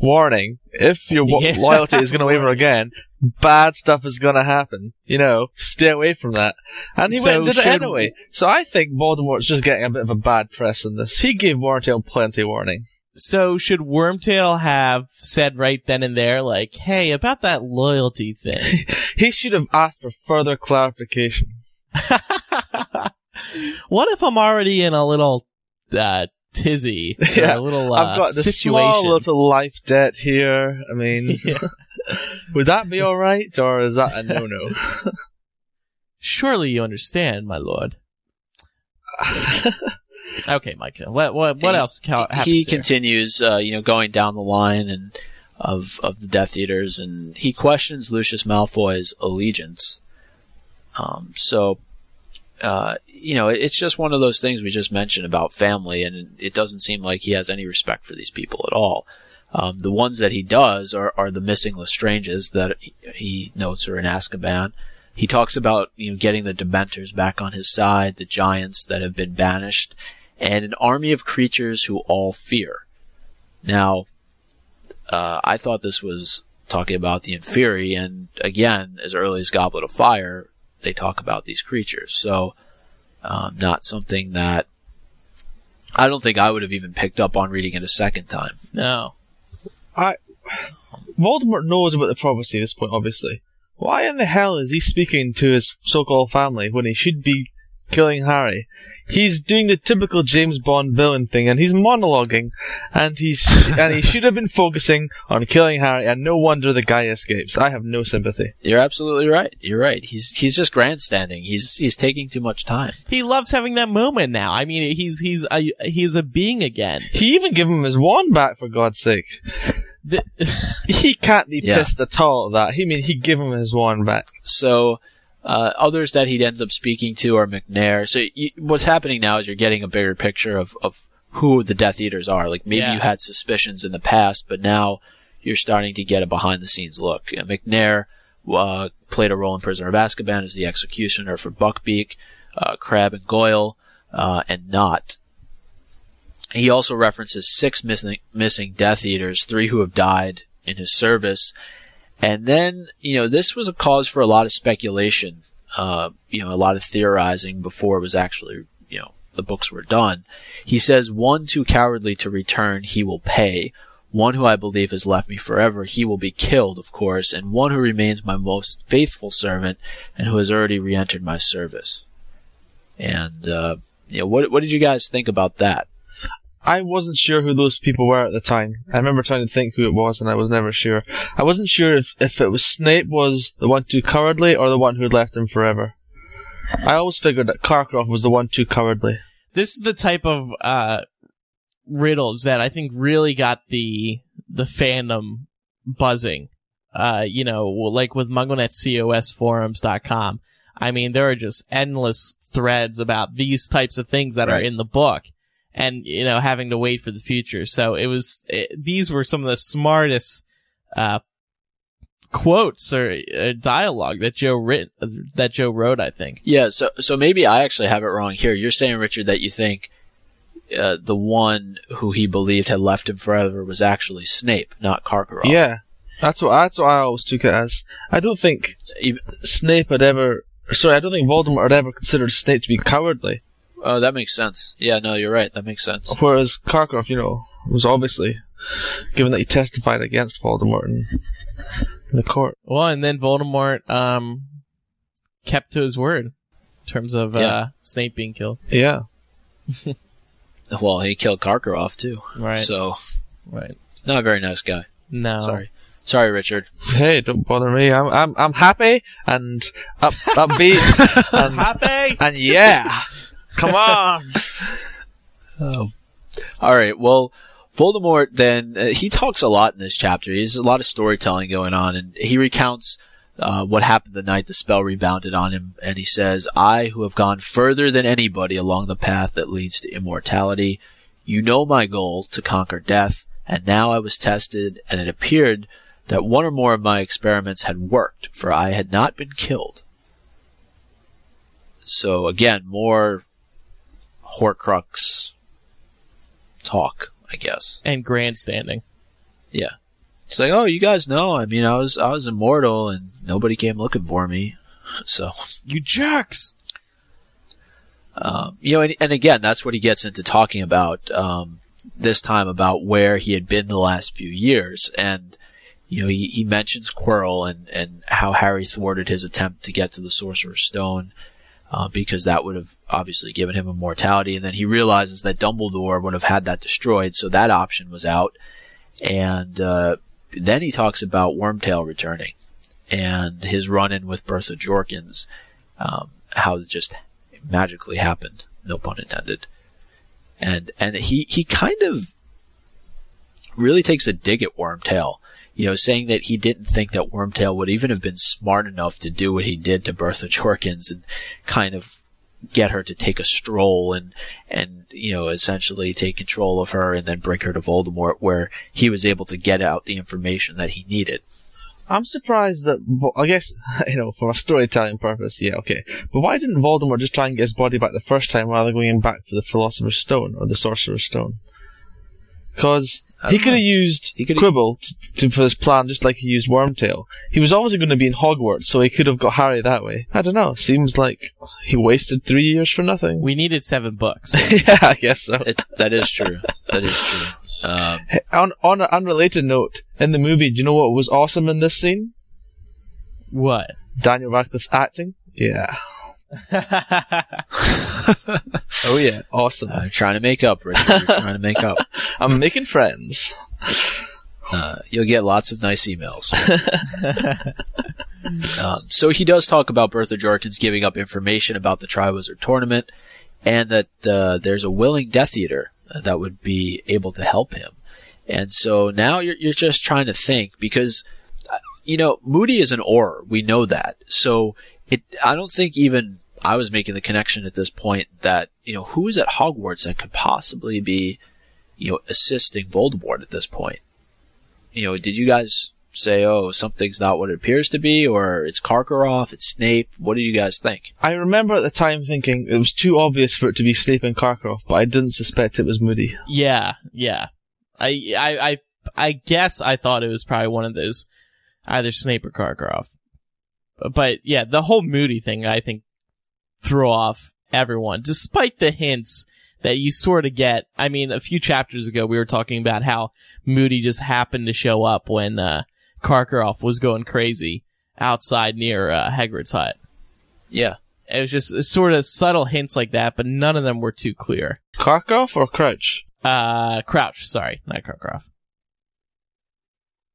warning, if your wo- Yeah. loyalty is going to waver again, bad stuff is going to happen. You know, stay away from that. And he So went and did it anyway. So I think Voldemort's just getting a bit of a bad press in this. He gave Wormtail plenty warning. So should Wormtail have said right then and there, like, hey, about that loyalty thing? He should have asked for further clarification. what if I'm already in a little, uh, tizzy? Yeah, a little, uh, I've got this situation. small little life debt here. I mean, Yeah. would that be alright, or is that a no-no? Surely you understand, my lord. Okay, Micah. What what what He- else happens he here? continues, uh, you know, going down the line and of of the Death Eaters, and he questions Lucius Malfoy's allegiance. Um, so, uh, you know, it's just one of those things we just mentioned about family, and it doesn't seem like he has any respect for these people at all. Um, the ones that he does are, are the missing Lestranges that he- notes are in Azkaban. He talks about you know getting the Dementors back on his side, the giants that have been banished, and an army of creatures who all fear. Now, uh, I thought this was talking about the Inferi, and again, as early as Goblet of Fire, they talk about these creatures. So, um, not something that I don't think I would have even picked up on reading it a second time. No. I. Voldemort knows about the prophecy at this point, obviously. Why in the hell is he speaking to his so-called family when he should be killing Harry? He's doing the typical James Bond villain thing, and he's monologuing, and he's and he should have been focusing on killing Harry, and no wonder the guy escapes. I have no sympathy. You're absolutely right. You're right. He's he's just grandstanding. He's he's taking too much time. He loves having that moment now. I mean, he's he's a he's a being again. He even gave him his wand back for God's sake. The- He can't be Yeah. pissed at all at that. He mean he gave him his wand back. So uh, others that he ends up speaking to are Macnair. So you, what's happening now is you're getting a bigger picture of of who the Death Eaters are. Like maybe Yeah. you had suspicions in the past, but now you're starting to get a behind the scenes look. Uh, Macnair uh, played a role in Prisoner of Azkaban as the executioner for Buckbeak, uh, Crabbe and Goyle, uh, and Nott. He also references six missing missing Death Eaters, three who have died in his service. And then, you know, this was a cause for a lot of speculation, uh, you know, a lot of theorizing before it was actually, you know, the books were done. He says, one too cowardly to return, he will pay. One who I believe has left me forever, he will be killed, of course, and one who remains my most faithful servant and who has already re-entered my service. And, uh, you know, what, what did you guys think about that? I wasn't sure who those people were at the time. I remember trying to think who it was, and I was never sure. I wasn't sure if, if it was Snape was the one too cowardly or the one who had left him forever. I always figured that Karkaroff was the one too cowardly. this is the type of uh riddles that I think really got the the fandom buzzing. Uh, you know, like with MuggleNetCOSforums.com. I mean, there are just endless threads about these types of things that are in the book, and you know, having to wait for the future. So it was it, these were some of the smartest uh quotes or uh, dialogue that Joe writ that Joe wrote. I think. Yeah, so so maybe I actually have it wrong here. You're saying, Richard, that you think uh, the one who he believed had left him forever was actually Snape, not Karkaroff. Yeah, that's what that's what I always took it as. I don't think Even- Snape had ever. Sorry, I don't think Voldemort had ever considered Snape to be cowardly. Oh, that makes sense. Yeah, no, you're right. That makes sense. Whereas Karkaroff, you know, was obviously, given that he testified against Voldemort in the court. Well, and then Voldemort um kept to his word in terms of Yeah. uh Snape being killed. Yeah. Well, he killed Karkaroff too. Right. So, right. not a very nice guy. No. Sorry. Sorry, Richard. Hey, don't bother me. I'm I'm I'm happy and up upbeat and Happy. and yeah. Come on. Oh. All right. Well, Voldemort then uh, he talks a lot in this chapter. There's a lot of storytelling going on, and he recounts uh, what happened the night the spell rebounded on him. And he says, "I, who have gone further than anybody along the path that leads to immortality, you know my goal to conquer death. And now I was tested, and it appeared that one or more of my experiments had worked, for I had not been killed." So again, more Horcrux talk, I guess. And grandstanding. Yeah, it's like, oh, you guys know. I mean, I was I was immortal, and nobody came looking for me. So, You jerks. um, you know, and, and again, that's what he gets into talking about um, this time about where he had been the last few years, and you know, he, he mentions Quirrell and and how Harry thwarted his attempt to get to the Sorcerer's Stone. Uh, because that would have obviously given him immortality, and then he realizes that Dumbledore would have had that destroyed, so that option was out. And uh, then he talks about Wormtail returning and his run-in with Bertha Jorkins, um, how it just magically happened, no pun intended. And and he he kind of really takes a dig at Wormtail, you know, saying that he didn't think that Wormtail would even have been smart enough to do what he did to Bertha Jorkins and kind of get her to take a stroll and and you know essentially take control of her and then bring her to Voldemort where he was able to get out the information that he needed. I'm surprised that I guess you know for a storytelling purpose, yeah, okay. But why didn't Voldemort just try and get his body back the first time rather than going back for the Philosopher's Stone or the Sorcerer's Stone? Because he could have used He coulda- Quirrell to, to, for this plan, just like he used Wormtail. He was obviously going to be in Hogwarts, so he could have got Harry that way. I don't know. Seems like he wasted three years for nothing. We needed seven books. yeah, I guess so. It, that is true. That is true. Um, Hey, On on an unrelated note, in the movie, do you know what was awesome in this scene? what? Daniel Radcliffe's acting. Yeah, Oh yeah, awesome. Uh, trying to make up, Richard. You're trying to make up. I'm making friends. Uh, you'll get lots of nice emails. um, so he does talk about Bertha Jorkins giving up information about the Triwizard Tournament, and that uh, there's a willing Death Eater that would be able to help him. And so now you're, you're just trying to think because, uh, you know, Moody is an Auror. We know that. So it, I don't think even I was making the connection at this point that, you know, who is at Hogwarts that could possibly be, you know, assisting Voldemort at this point? You know, did you guys say, oh, something's not what it appears to be, or it's Karkaroff, it's Snape? What do you guys think? I remember at the time thinking it was too obvious for it to be Snape and Karkaroff, but I didn't suspect it was Moody. Yeah, yeah. I, I, I, I guess I thought it was probably one of those, either Snape or Karkaroff. But yeah, the whole Moody thing, I think, threw off everyone, despite the hints that you sort of get. I mean, a few chapters ago, we were talking about how Moody just happened to show up when, uh, Karkaroff was going crazy outside near, uh, Hagrid's hut. Yeah. It was just sort of subtle hints like that, but none of them were too clear. Karkaroff or Crouch? Uh, Crouch, sorry, not Karkaroff.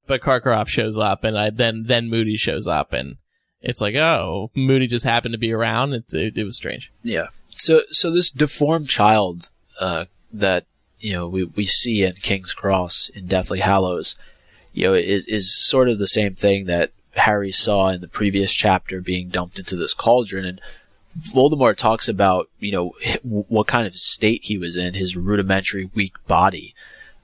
But Karkaroff shows up, and I, then then Moody shows up, and it's like, oh, Moody just happened to be around. It, it, it was strange. Yeah. So, so this deformed child, uh, that, you know, we, we see in King's Cross in Deathly Hallows, you know, is, is sort of the same thing that Harry saw in the previous chapter being dumped into this cauldron. And Voldemort talks about, you know, what kind of state he was in, his rudimentary weak body,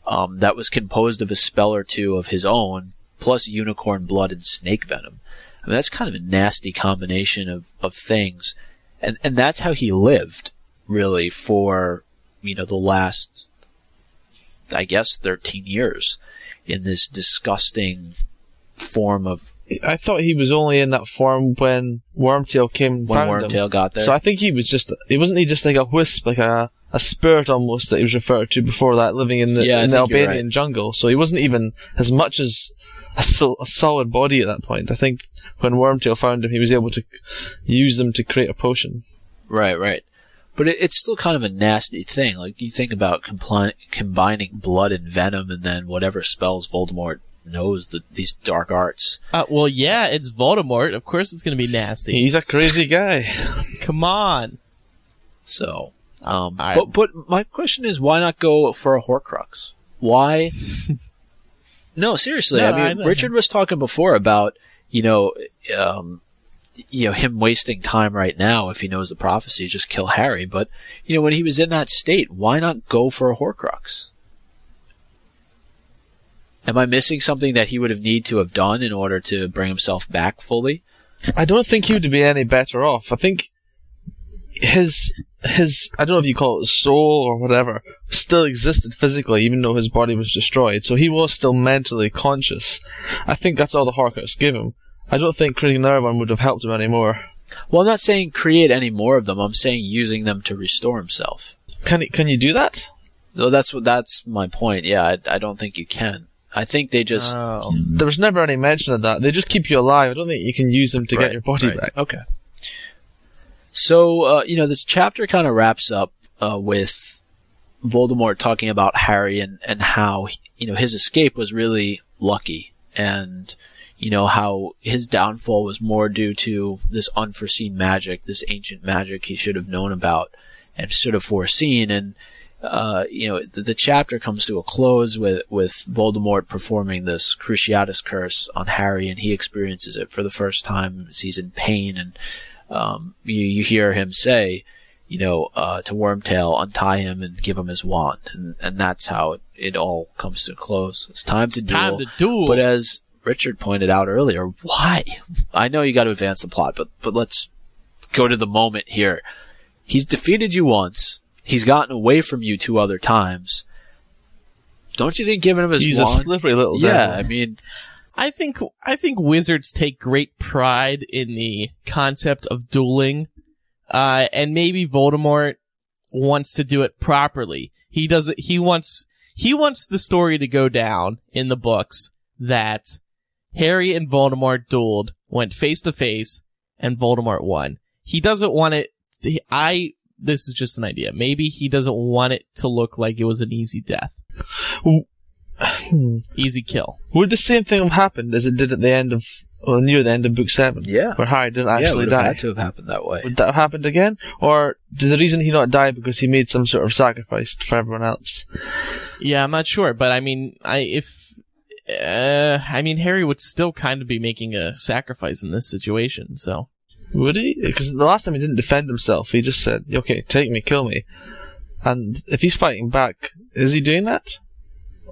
um, that was composed of a spell or two of his own, plus unicorn blood and snake venom. I mean, that's kind of a nasty combination of, of things. And, and that's how he lived, really, for, you know, the last, I guess, 13 years in this disgusting form of I thought he was only in that form when Wormtail came when found him. Wormtail got there. So I think he was just, he wasn't he just like a wisp, like a, a spirit almost that he was referred to before that, living in the, Yeah, in the Albanian right. jungle. So he wasn't even as much as a, sol- a solid body at that point. I think when Wormtail found him, he was able to use them to create a potion. Right, right. But it, it's still kind of a nasty thing. Like you think about compli- combining blood and venom, and then whatever spells Voldemort knows the, these dark arts. Uh, well, yeah, it's Voldemort. Of course, it's gonna be nasty. He's a crazy guy. Come on. So, um, I- but but my question is, why not go for a Horcrux? Why? no, seriously. No, I mean, I. Richard was talking before about you know, um, you know, him wasting time right now if he knows the prophecy, just kill Harry. But you know, when he was in that state, why not go for a Horcrux? Am I missing something that he would have need to have done in order to bring himself back fully? I don't think he would be any better off. I think his his I don't know if you call it soul or whatever still existed physically, even though his body was destroyed. So he was still mentally conscious. I think that's all the Horcrux give him. I don't think creating another one would have helped him anymore. Well, I'm not saying create any more of them. I'm saying using them to restore himself. Can he, can you do that? No, that's what that's my point. Yeah, I, I don't think you can. I think they just Oh. There was never any mention of that. They just keep you alive. I don't think you can use them to Right, get your body right. back. Okay. So, uh, you know, the chapter kind of wraps up uh, with Voldemort talking about Harry and, and how, you know, his escape was really lucky. And, you know, how his downfall was more due to this unforeseen magic, this ancient magic he should have known about and should have foreseen. And, uh, you know, the, the chapter comes to a close with, with Voldemort performing this Cruciatus curse on Harry, and he experiences it for the first time he's in pain. And um, you, you hear him say, you know, uh, to Wormtail, untie him and give him his wand, and and that's how it, it all comes to a close. It's time to It's duel. time to duel. But as Richard pointed out earlier, why? I know you got to advance the plot, but but let's go to the moment here. He's defeated you once. He's gotten away from you two other times. Don't you think giving him his He's wand? He's a slippery little Devil. yeah. I mean, I think I think wizards take great pride in the concept of dueling, uh, and maybe Voldemort wants to do it properly. He does it. He wants he wants the story to go down in the books that Harry and Voldemort dueled, went face to face, and Voldemort won. he doesn't want it. I this is just an idea. Maybe he doesn't want it to look like it was an easy death. easy kill. Would the same thing have happened as it did at the end of, well, near the end of book seven? Yeah. Where Harry didn't yeah, it actually would have die. had to have happened that way. Would that have happened again? Or did the reason he not die because he made some sort of sacrifice for everyone else? Yeah, I'm not sure, but I mean, I if uh, I mean Harry would still kind of be making a sacrifice in this situation. So Would he? Because the last time he didn't defend himself, he just said, okay, take me, kill me. And if he's fighting back, is he doing that?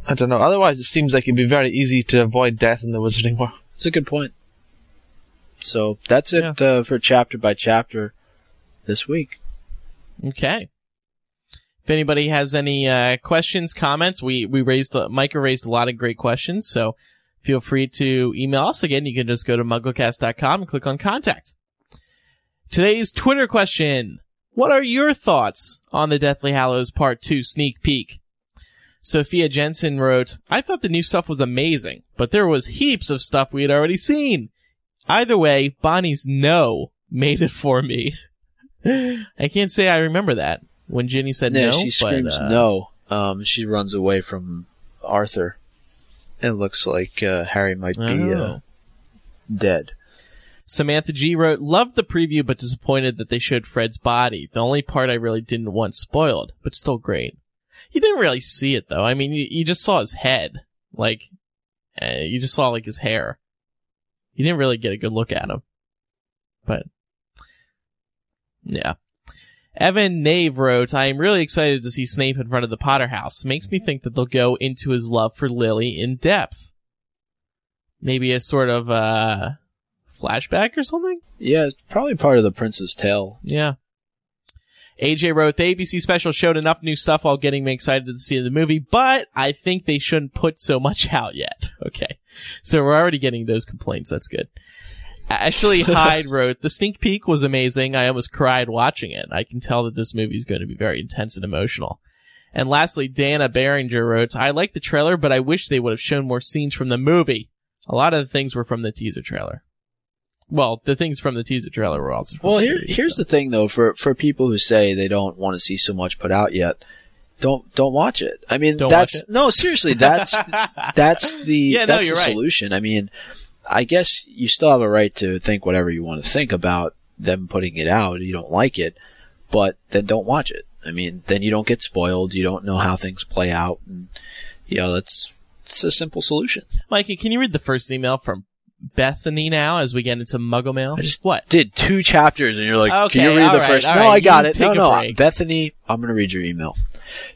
I don't know. Otherwise, it seems like it'd be very easy to avoid death in the Wizarding World. It's a good point. So that's it uh, for chapter by chapter this week. okay. If anybody has any uh, questions, comments, we we raised uh, Micah raised a lot of great questions, so feel free to email us again. You can just go to mugglecast.com and click on contact. Today's Twitter question. What are your thoughts on the Deathly Hallows Part 2 sneak peek? Sophia Jensen wrote, I thought the new stuff was amazing, but there was heaps of stuff we had already seen. Either way, Bonnie's no made it for me. I can't say I remember that when Ginny said yeah, no. she but, screams uh, no. Um, she runs away from Arthur. It looks like uh, Harry might be uh, dead. Samantha G wrote, Loved the preview, but disappointed that they showed Fred's body. The only part I really didn't want spoiled, but still great. You didn't really see it though. I mean, you, you just saw his head. Like, uh, you just saw like his hair. You didn't really get a good look at him. But, yeah. Evan Nave wrote, I am really excited to see Snape in front of the Potter house. Makes me think that they'll go into his love for Lily in depth. Maybe a sort of, uh, flashback or something? Yeah, it's probably part of the Prince's Tale. Yeah. AJ wrote, the ABC special showed enough new stuff while getting me excited to see the movie, but I think they shouldn't put so much out yet. Okay. So we're already getting those complaints. That's good. Ashley Hyde wrote, the sneak peek was amazing. I almost cried watching it. I can tell that this movie is going to be very intense and emotional. And lastly, Dana Barringer wrote, I like the trailer, but I wish they would have shown more scenes from the movie. A lot of the things were from the teaser trailer. Well, the things from the teaser trailer were also Well, here movie, here's so. the thing though for for people who say they don't want to see so much put out yet. Don't don't watch it. I mean, Don't that's no seriously. That's that's the Yeah, that's you're the right. solution. I mean, I guess you still have a right to think whatever you want to think about them putting it out. You don't like it, but then don't watch it. I mean, then you don't get spoiled. You don't know how things play out, and you know that's it's a simple solution. Mikey, can you read the first email from Bethany now as we get into Muggle Mail? I just- what? Did two chapters, and you're like, Okay, can you read the right, first? no, right, I got it. No, no, break. Bethany, I'm going to read your email.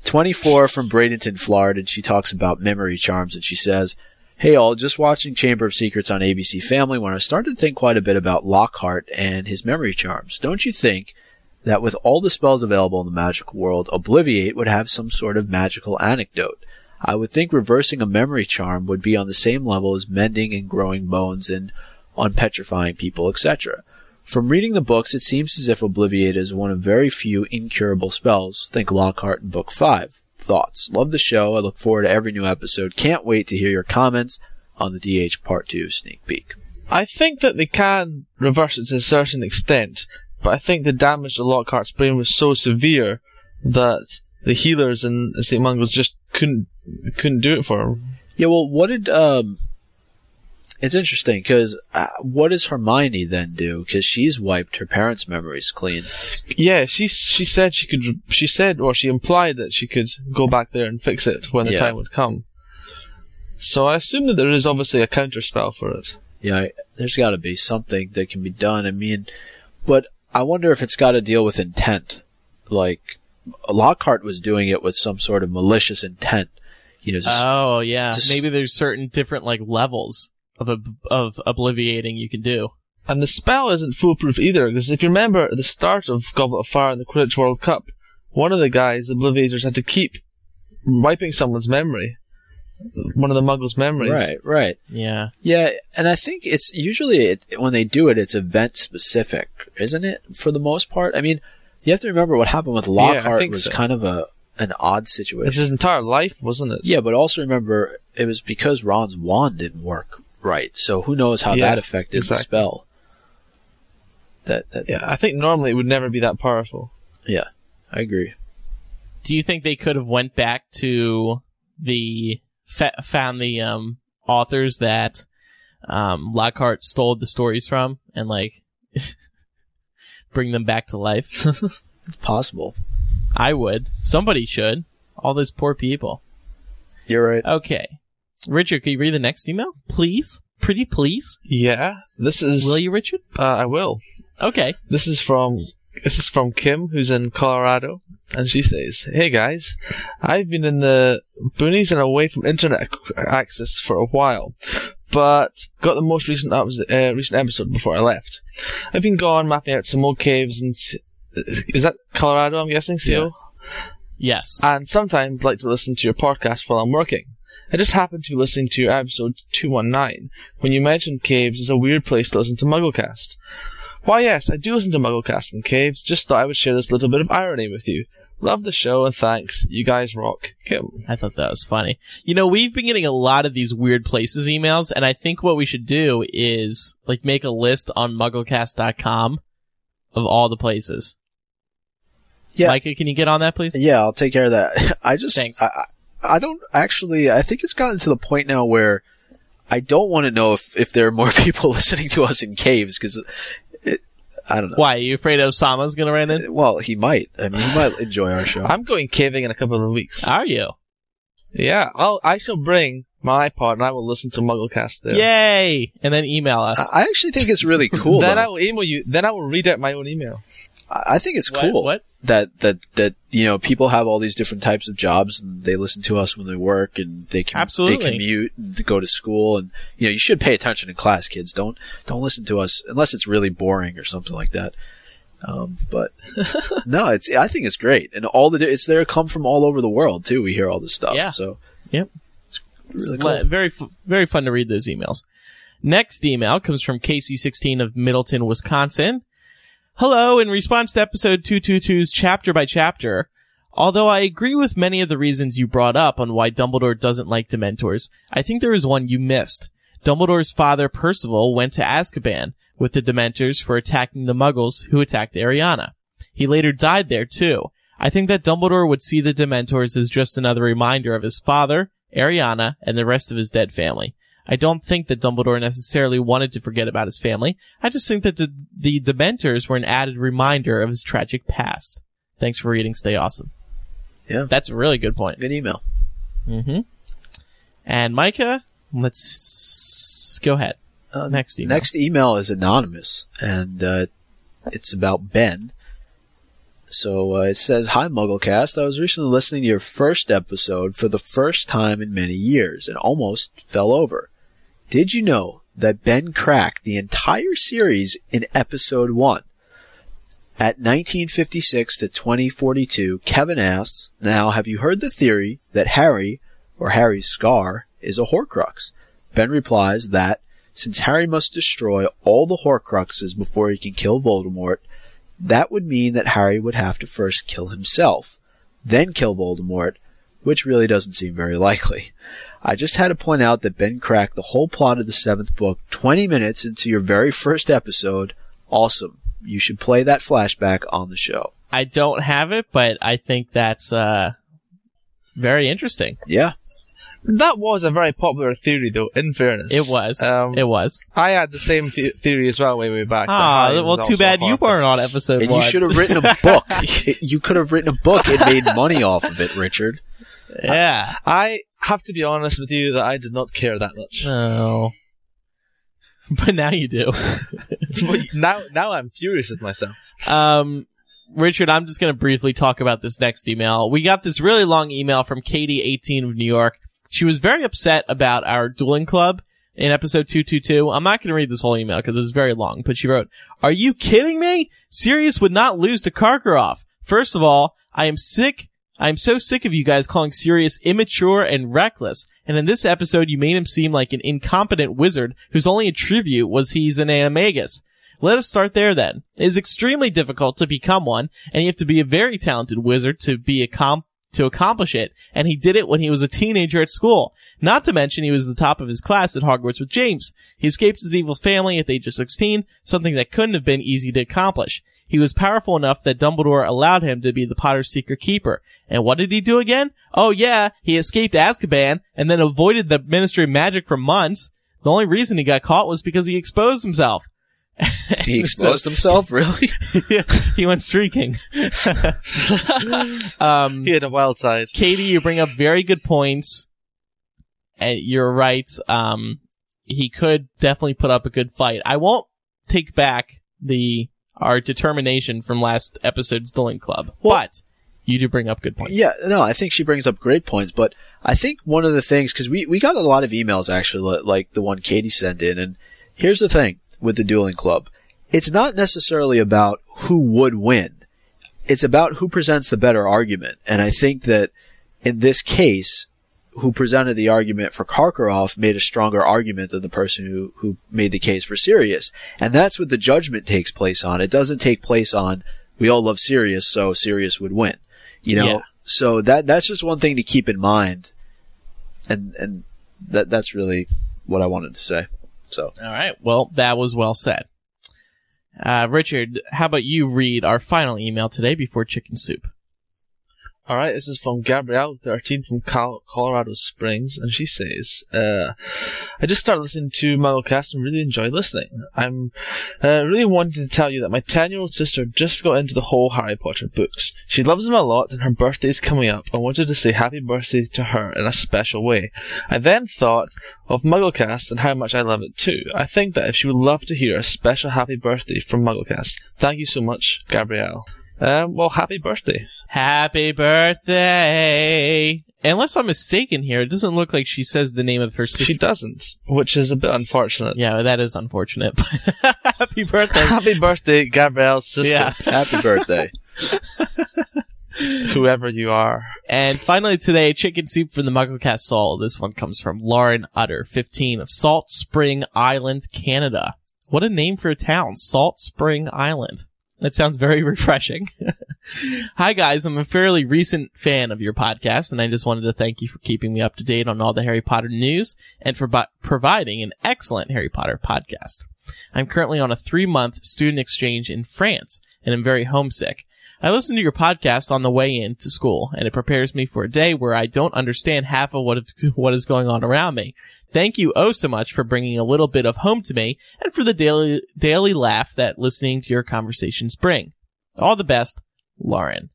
24 from Bradenton, Florida, and she talks about memory charms, and she says, Hey all, just watching Chamber of Secrets on ABC Family when I started to think quite a bit about Lockhart and his memory charms. Don't you think that with all the spells available in the magical world, Obliviate would have some sort of magical anecdote? I would think reversing a memory charm would be on the same level as mending and growing bones and unpetrifying people, etc. From reading the books, it seems as if Obliviate is one of very few incurable spells. Think Lockhart in Book 5. Thoughts. Love the show. I look forward to every new episode. Can't wait to hear your comments on the DH Part 2 sneak peek. I think that they can reverse it to a certain extent, but I think the damage to Lockhart's brain was so severe that the healers in St. Mungo's just couldn't couldn't do it for him. Yeah, well, what did, um, it's interesting because uh, what does Hermione then do? Because she's wiped her parents' memories clean. Yeah, she she said she could. She said, or she implied that she could go back there and fix it when the Yeah. time would come. So I assume that there is obviously a counter spell for it. Yeah, I- there's got to be something that can be done. I mean, but I wonder if it's got to deal with intent. Like Lockhart was doing it with some sort of malicious intent. You know, just Oh yeah, just- maybe there's certain different like levels of ob- of obliviating you can do. And the spell isn't foolproof either, because if you remember at the start of Goblet of Fire in the Quidditch World Cup, one of the guys, the Obliviators, had to keep wiping someone's memory. One of the Muggles' memories. right, right. Yeah, Yeah, and I think it's usually it, when they do it, it's event specific, isn't it? For the most part, I mean, you have to remember what happened with Lockhart think was so. kind of a an odd It's situation. his entire life, wasn't it? Yeah, but also remember it was because Ron's wand didn't work right. So who knows how Yeah, that affected exactly. the spell? That, that Yeah, I think normally it would never be that powerful. Yeah, I agree. Do you think they could have went back to the fa- found the um authors that um Lockhart stole the stories from and like bring them back to life? It's possible. I would. Somebody should. All those poor people. You're right. Okay. Richard, can you read the next email? Please? Pretty please? Yeah, this is. Will you, Richard? Uh, I will. Okay. This is from this is from Kim, who's in Colorado, and she says, "Hey guys, I've been in the boonies and away from internet access for a while, but got the most recent uh, recent episode before I left. I've been gone mapping out some old caves and s- is that Colorado? I'm guessing, Seal, Yes. and sometimes like to listen to your podcast while I'm working." I just happened to be listening to your episode 219 when you mentioned caves as a weird place to listen to Mugglecast. Why, yes, I do listen to Mugglecast in caves. Just thought I would share this little bit of irony with you. Love the show and thanks. You guys rock. Kim. I thought that was funny. You know, we've been getting a lot of these weird places emails, and I think what we should do is like make a list on mugglecast.com of all the places. Yeah. Micah, can you get on that, please? Yeah, I'll take care of that. I just, Thanks. I, I I don't actually, I think it's gotten to the point now where I don't want to know if, if there are more people listening to us in caves because I don't know. Why? Are you afraid Osama's gonna run in? Uh, well, he might. I mean, he might enjoy our show. I'm going caving in a couple of weeks. Are you? Yeah, I'll, I shall bring my iPod and I will listen to Mugglecast there. Yay! And then email us. I I actually think it's really cool. then though. I will email you. Then I will read out my own email. I think it's What- cool what? that that that you know people have all these different types of jobs and they listen to us when they work and they can Absolutely. they commute and go to school and you know you should pay attention in class, kids. Don't don't listen to us unless it's really boring or something like that. Um, but no, it's I think it's great and all the it's there come from all over the world too. We hear all this stuff. Yeah. So Yep. really cool. Very, very fun to read those emails. Next email comes from Casey16 of Middleton, Wisconsin. Hello, in response to episode 222's chapter by chapter, although I agree with many of the reasons you brought up on why Dumbledore doesn't like Dementors, I think there is one you missed. Dumbledore's father, Percival, went to Azkaban with the Dementors for attacking the Muggles who attacked Ariana. He later died there too. I think that Dumbledore would see the Dementors as just another reminder of his father, Ariana, and the rest of his dead family. I don't think that Dumbledore necessarily wanted to forget about his family. I just think that the, the Dementors were an added reminder of his tragic past. Thanks for reading. Stay awesome. Yeah. That's a really good point. Good email. Mm-hmm. And Micah, let's go ahead. Uh, Next email. Next email is anonymous, and uh, it's about Ben. So uh, it says, "Hi MuggleCast. I was recently listening to your first episode for the first time in many years, and almost fell over. Did you know that Ben cracked the entire series in episode one?" At 1956 to 2042, Kevin asks, "Now, have you heard the theory that Harry, or Harry's scar, is a Horcrux?" Ben replies that since Harry must destroy all the Horcruxes before he can kill Voldemort, that would mean that Harry would have to first kill himself, then kill Voldemort, which really doesn't seem very likely. I just had to point out that Ben cracked the whole plot of the seventh book 20 minutes into your very first episode. Awesome. You should play that flashback on the show. I don't have it, but I think that's uh very interesting. Yeah. That was a very popular theory, though. In fairness, It was. Um, it was. I had the same the- theory as well, way way back. Ah, well, too bad you weren't on episode And one. you should have written a book. you could have written a book and made money off of it, Richard. Yeah. I have to be honest with you that I did not care that much. No. But now you do. Now, now I'm furious with myself. Um, Richard, I'm just going to briefly talk about this next email. We got this really long email from Katie, 18 of New York. She was very upset about our dueling club in episode 222. I'm not going to read this whole email because it's very long, but she wrote, Are you kidding me? Sirius would not lose to Karkaroff. First of all, I am sick. I am so sick of you guys calling Sirius immature and reckless. And in this episode, you made him seem like an incompetent wizard whose only attribute was he's an animagus. Let us start there then. It is extremely difficult to become one, and you have to be a very talented wizard to be a comp- to accomplish it, and he did it when he was a teenager at school. Not to mention he was the top of his class at Hogwarts with James. He escaped his evil family at the age of 16, something that couldn't have been easy to accomplish. He was powerful enough that Dumbledore allowed him to be the Potter's secret keeper. And what did he do again? Oh yeah, he escaped Azkaban and then avoided the Ministry of Magic for months. The only reason he got caught was because he exposed himself. He exposed himself, really? yeah, he went streaking. um, He had a wild side. Katie, you bring up very good points. And you're right. Um, he could definitely put up a good fight. I won't take back the our determination from last episode's Dueling Club, Well- but you do bring up good points. Yeah, no, I think she brings up great points, but I think one of the things, cause we, we got a lot of emails actually, like the one Katie sent in, and here's the thing with the dueling club. It's not necessarily about who would win. It's about who presents the better argument. And I think that in this case, who presented the argument for Karkaroff made a stronger argument than the person who, who made the case for Sirius. And that's what the judgment takes place on. It doesn't take place on, we all love Sirius, so Sirius would win. You know, Yeah. so that that's just one thing to keep in mind, and and that that's really what I wanted to say. So All right. Well, that was well said. Uh, Richard, how about you read our final email today before chicken soup? All right, this is from Gabrielle, 13 from Colorado Springs, and she says, uh, "I just started listening to Mugglecast and really enjoy listening. I'm uh, really wanting to tell you that my 10-year-old sister just got into the whole Harry Potter books. She loves them a lot, and her birthday is coming up. I wanted to say happy birthday to her in a special way. I then thought of Mugglecast and how much I love it too. I think that if she would love to hear a special happy birthday from Mugglecast, thank you so much, Gabrielle." Um, well, happy birthday. Happy birthday! Unless I'm mistaken here, it doesn't look like she says the name of her sister. She doesn't, which is a bit unfortunate. yeah, that is unfortunate. But happy birthday! Happy birthday, Gabrielle's sister, Yeah. happy birthday! whoever you are. And finally today, chicken soup from the MuggleCast Soul. This one comes from Lauren Utter, 15 of Salt Spring Island, Canada. What a name for a town, Salt Spring Island. That sounds very refreshing. Hi guys, I'm a fairly recent fan of your podcast and I just wanted to thank you for keeping me up to date on all the Harry Potter news and for providing an excellent Harry Potter podcast. I'm currently on a three month student exchange in France and I'm very homesick. I listen to your podcast on the way in to school, and it prepares me for a day where I don't understand half of what is, what is going on around me. Thank you oh so much for bringing a little bit of home to me, and for the daily daily laugh that listening to your conversations bring. All the best, Lauren.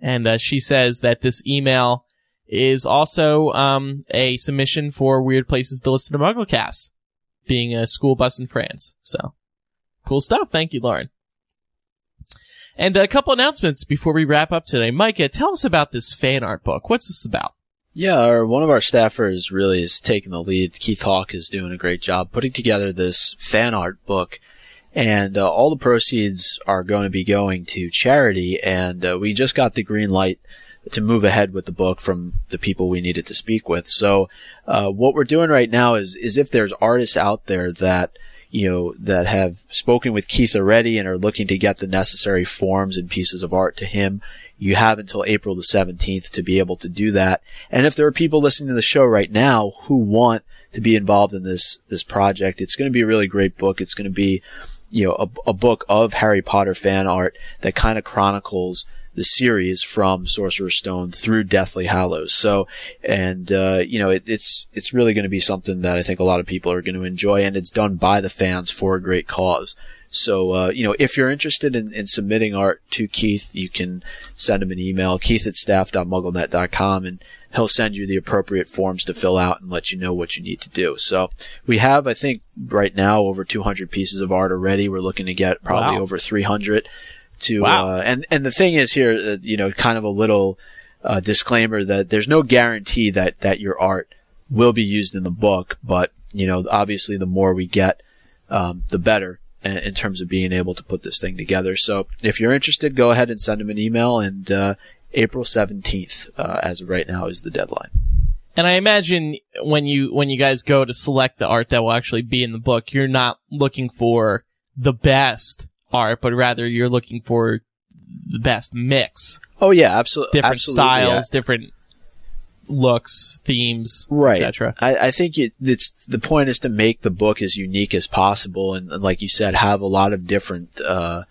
And uh, she says that this email is also um, a submission for weird places to listen to MuggleCast, being a school bus in France. So cool stuff. Thank you, Lauren. And a couple announcements before we wrap up today. Micah, tell us about this fan art book. What's this about? Yeah, our, one of our staffers really is taking the lead. Keith Hawk is doing a great job putting together this fan art book, and uh, all the proceeds are going to be going to charity. And uh, we just got the green light to move ahead with the book from the people we needed to speak with. So, uh, what we're doing right now is is if there's artists out there that you know that have spoken with Keith already and are looking to get the necessary forms and pieces of art to him you have until April the 17th to be able to do that. And if there are people listening to the show right now who want to be involved in this, this project, it's going to be a really great book. It's going to be, you know, a, a book of Harry Potter fan art that kind of chronicles the series from Sorcerer's Stone through Deathly Hallows. So, and, uh, you know, it, it's, it's really going to be something that I think a lot of people are going to enjoy and it's done by the fans for a great cause. So, uh, you know, if you're interested in, in submitting art to Keith, you can send him an email, keith at staff.mugglenet.com, and he'll send you the appropriate forms to fill out and let you know what you need to do. So we have, I think, right now over 200 pieces of art already. We're looking to get probably Wow. over 300 to, Wow. uh, and, and the thing is here, uh, you know, kind of a little, uh, disclaimer that there's no guarantee that, that your art will be used in the book, but, you know, obviously the more we get, um, the better in, in terms of being able to put this thing together. So if you're interested, go ahead and send him an email and, uh, April 17th, uh, as of right now is the deadline. And I imagine when you when you guys go to select the art that will actually be in the book, you're not looking for the best art, but rather you're looking for the best mix Oh yeah, absolutely. different absolutely, styles, different looks, themes, Right. etc. I, I think it, it's the point is to make the book as unique as possible, and, and like you said, have a lot of different, uh,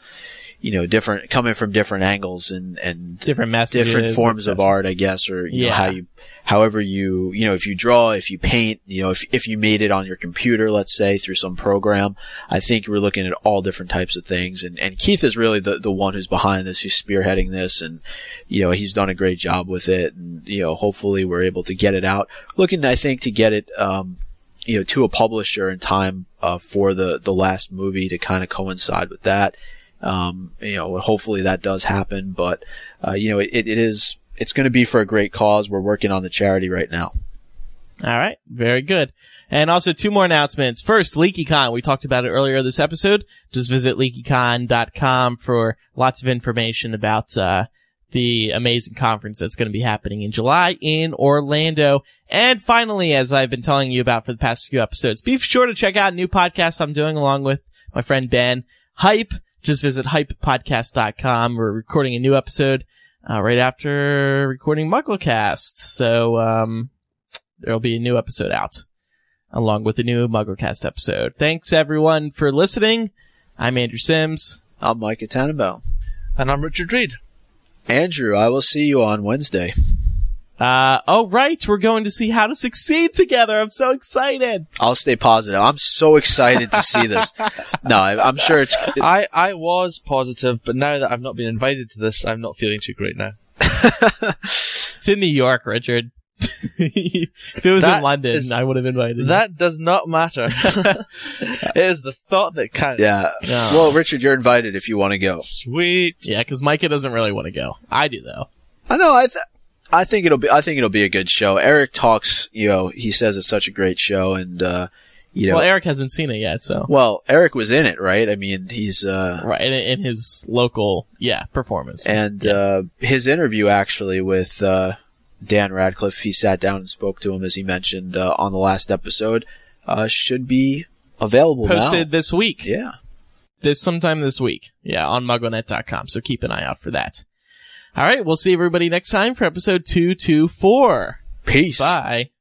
you know, different coming from different angles and and Different messages, different forms of art, I guess, or you know Yeah. how you, however you, you know, if you draw, if you paint, you know, if if you made it on your computer, let's say through some program, I think we're looking at all different types of things, and and Keith is really the the one who's behind this, who's spearheading this, and you know he's done a great job with it, and you know hopefully we're able to get it out. Looking, I think, to get it, um, you know, to a publisher in time uh, for the the last movie to kind of coincide with that. Um, you know, hopefully that does happen, but uh, you know, it, it is it's going to be for a great cause. We're working on the charity right now. All right. Very good. And also two more announcements. First, LeakyCon. We talked about it earlier this episode. Just visit leakycon.com for lots of information about, uh, the amazing conference that's going to be happening in July in Orlando. And finally, as I've been telling you about for the past few episodes, be sure to check out new podcast I'm doing along with my friend Ben. Hype. Just visit hypepodcast.com. We're recording a new episode, uh, right after recording MuggleCast. So, um, there'll be a new episode out along with the new MuggleCast episode. Thanks everyone for listening. I'm Andrew Sims. I'm Micah Tannenbaum. And I'm Richard Reed. Andrew, I will see you on Wednesday. Uh, oh right, we're going to see How to Succeed together. I'm so excited. I'll stay positive. I'm so excited to see this. No, I, I'm sure it's. I, I was positive, but now that I've not been invited to this, I'm not feeling too great now. It's in New York, Richard. if it was That in London, is- I would have invited you. That does not matter. it is the thought that counts. Yeah. No. Well, Richard, you're invited if you want to go. Sweet. Yeah, because Micah doesn't really want to go. I do though. I know. I th- I think it'll be. I think it'll be a good show. Eric talks. You know, he says it's such a great show, and uh, you know, Well, Eric hasn't seen it yet, so well, Eric was in it, right? I mean, he's uh, right in, in his local, yeah, performance. and uh, his interview actually with uh, Dan Radcliffe, he sat down and spoke to him as he mentioned uh, on the last episode. Uh, should be available Posted now. this week. Yeah. this sometime this week. Yeah, on mugglenet.com. So keep an eye out for that. All right, we'll see everybody next time for episode 224. Peace. Bye.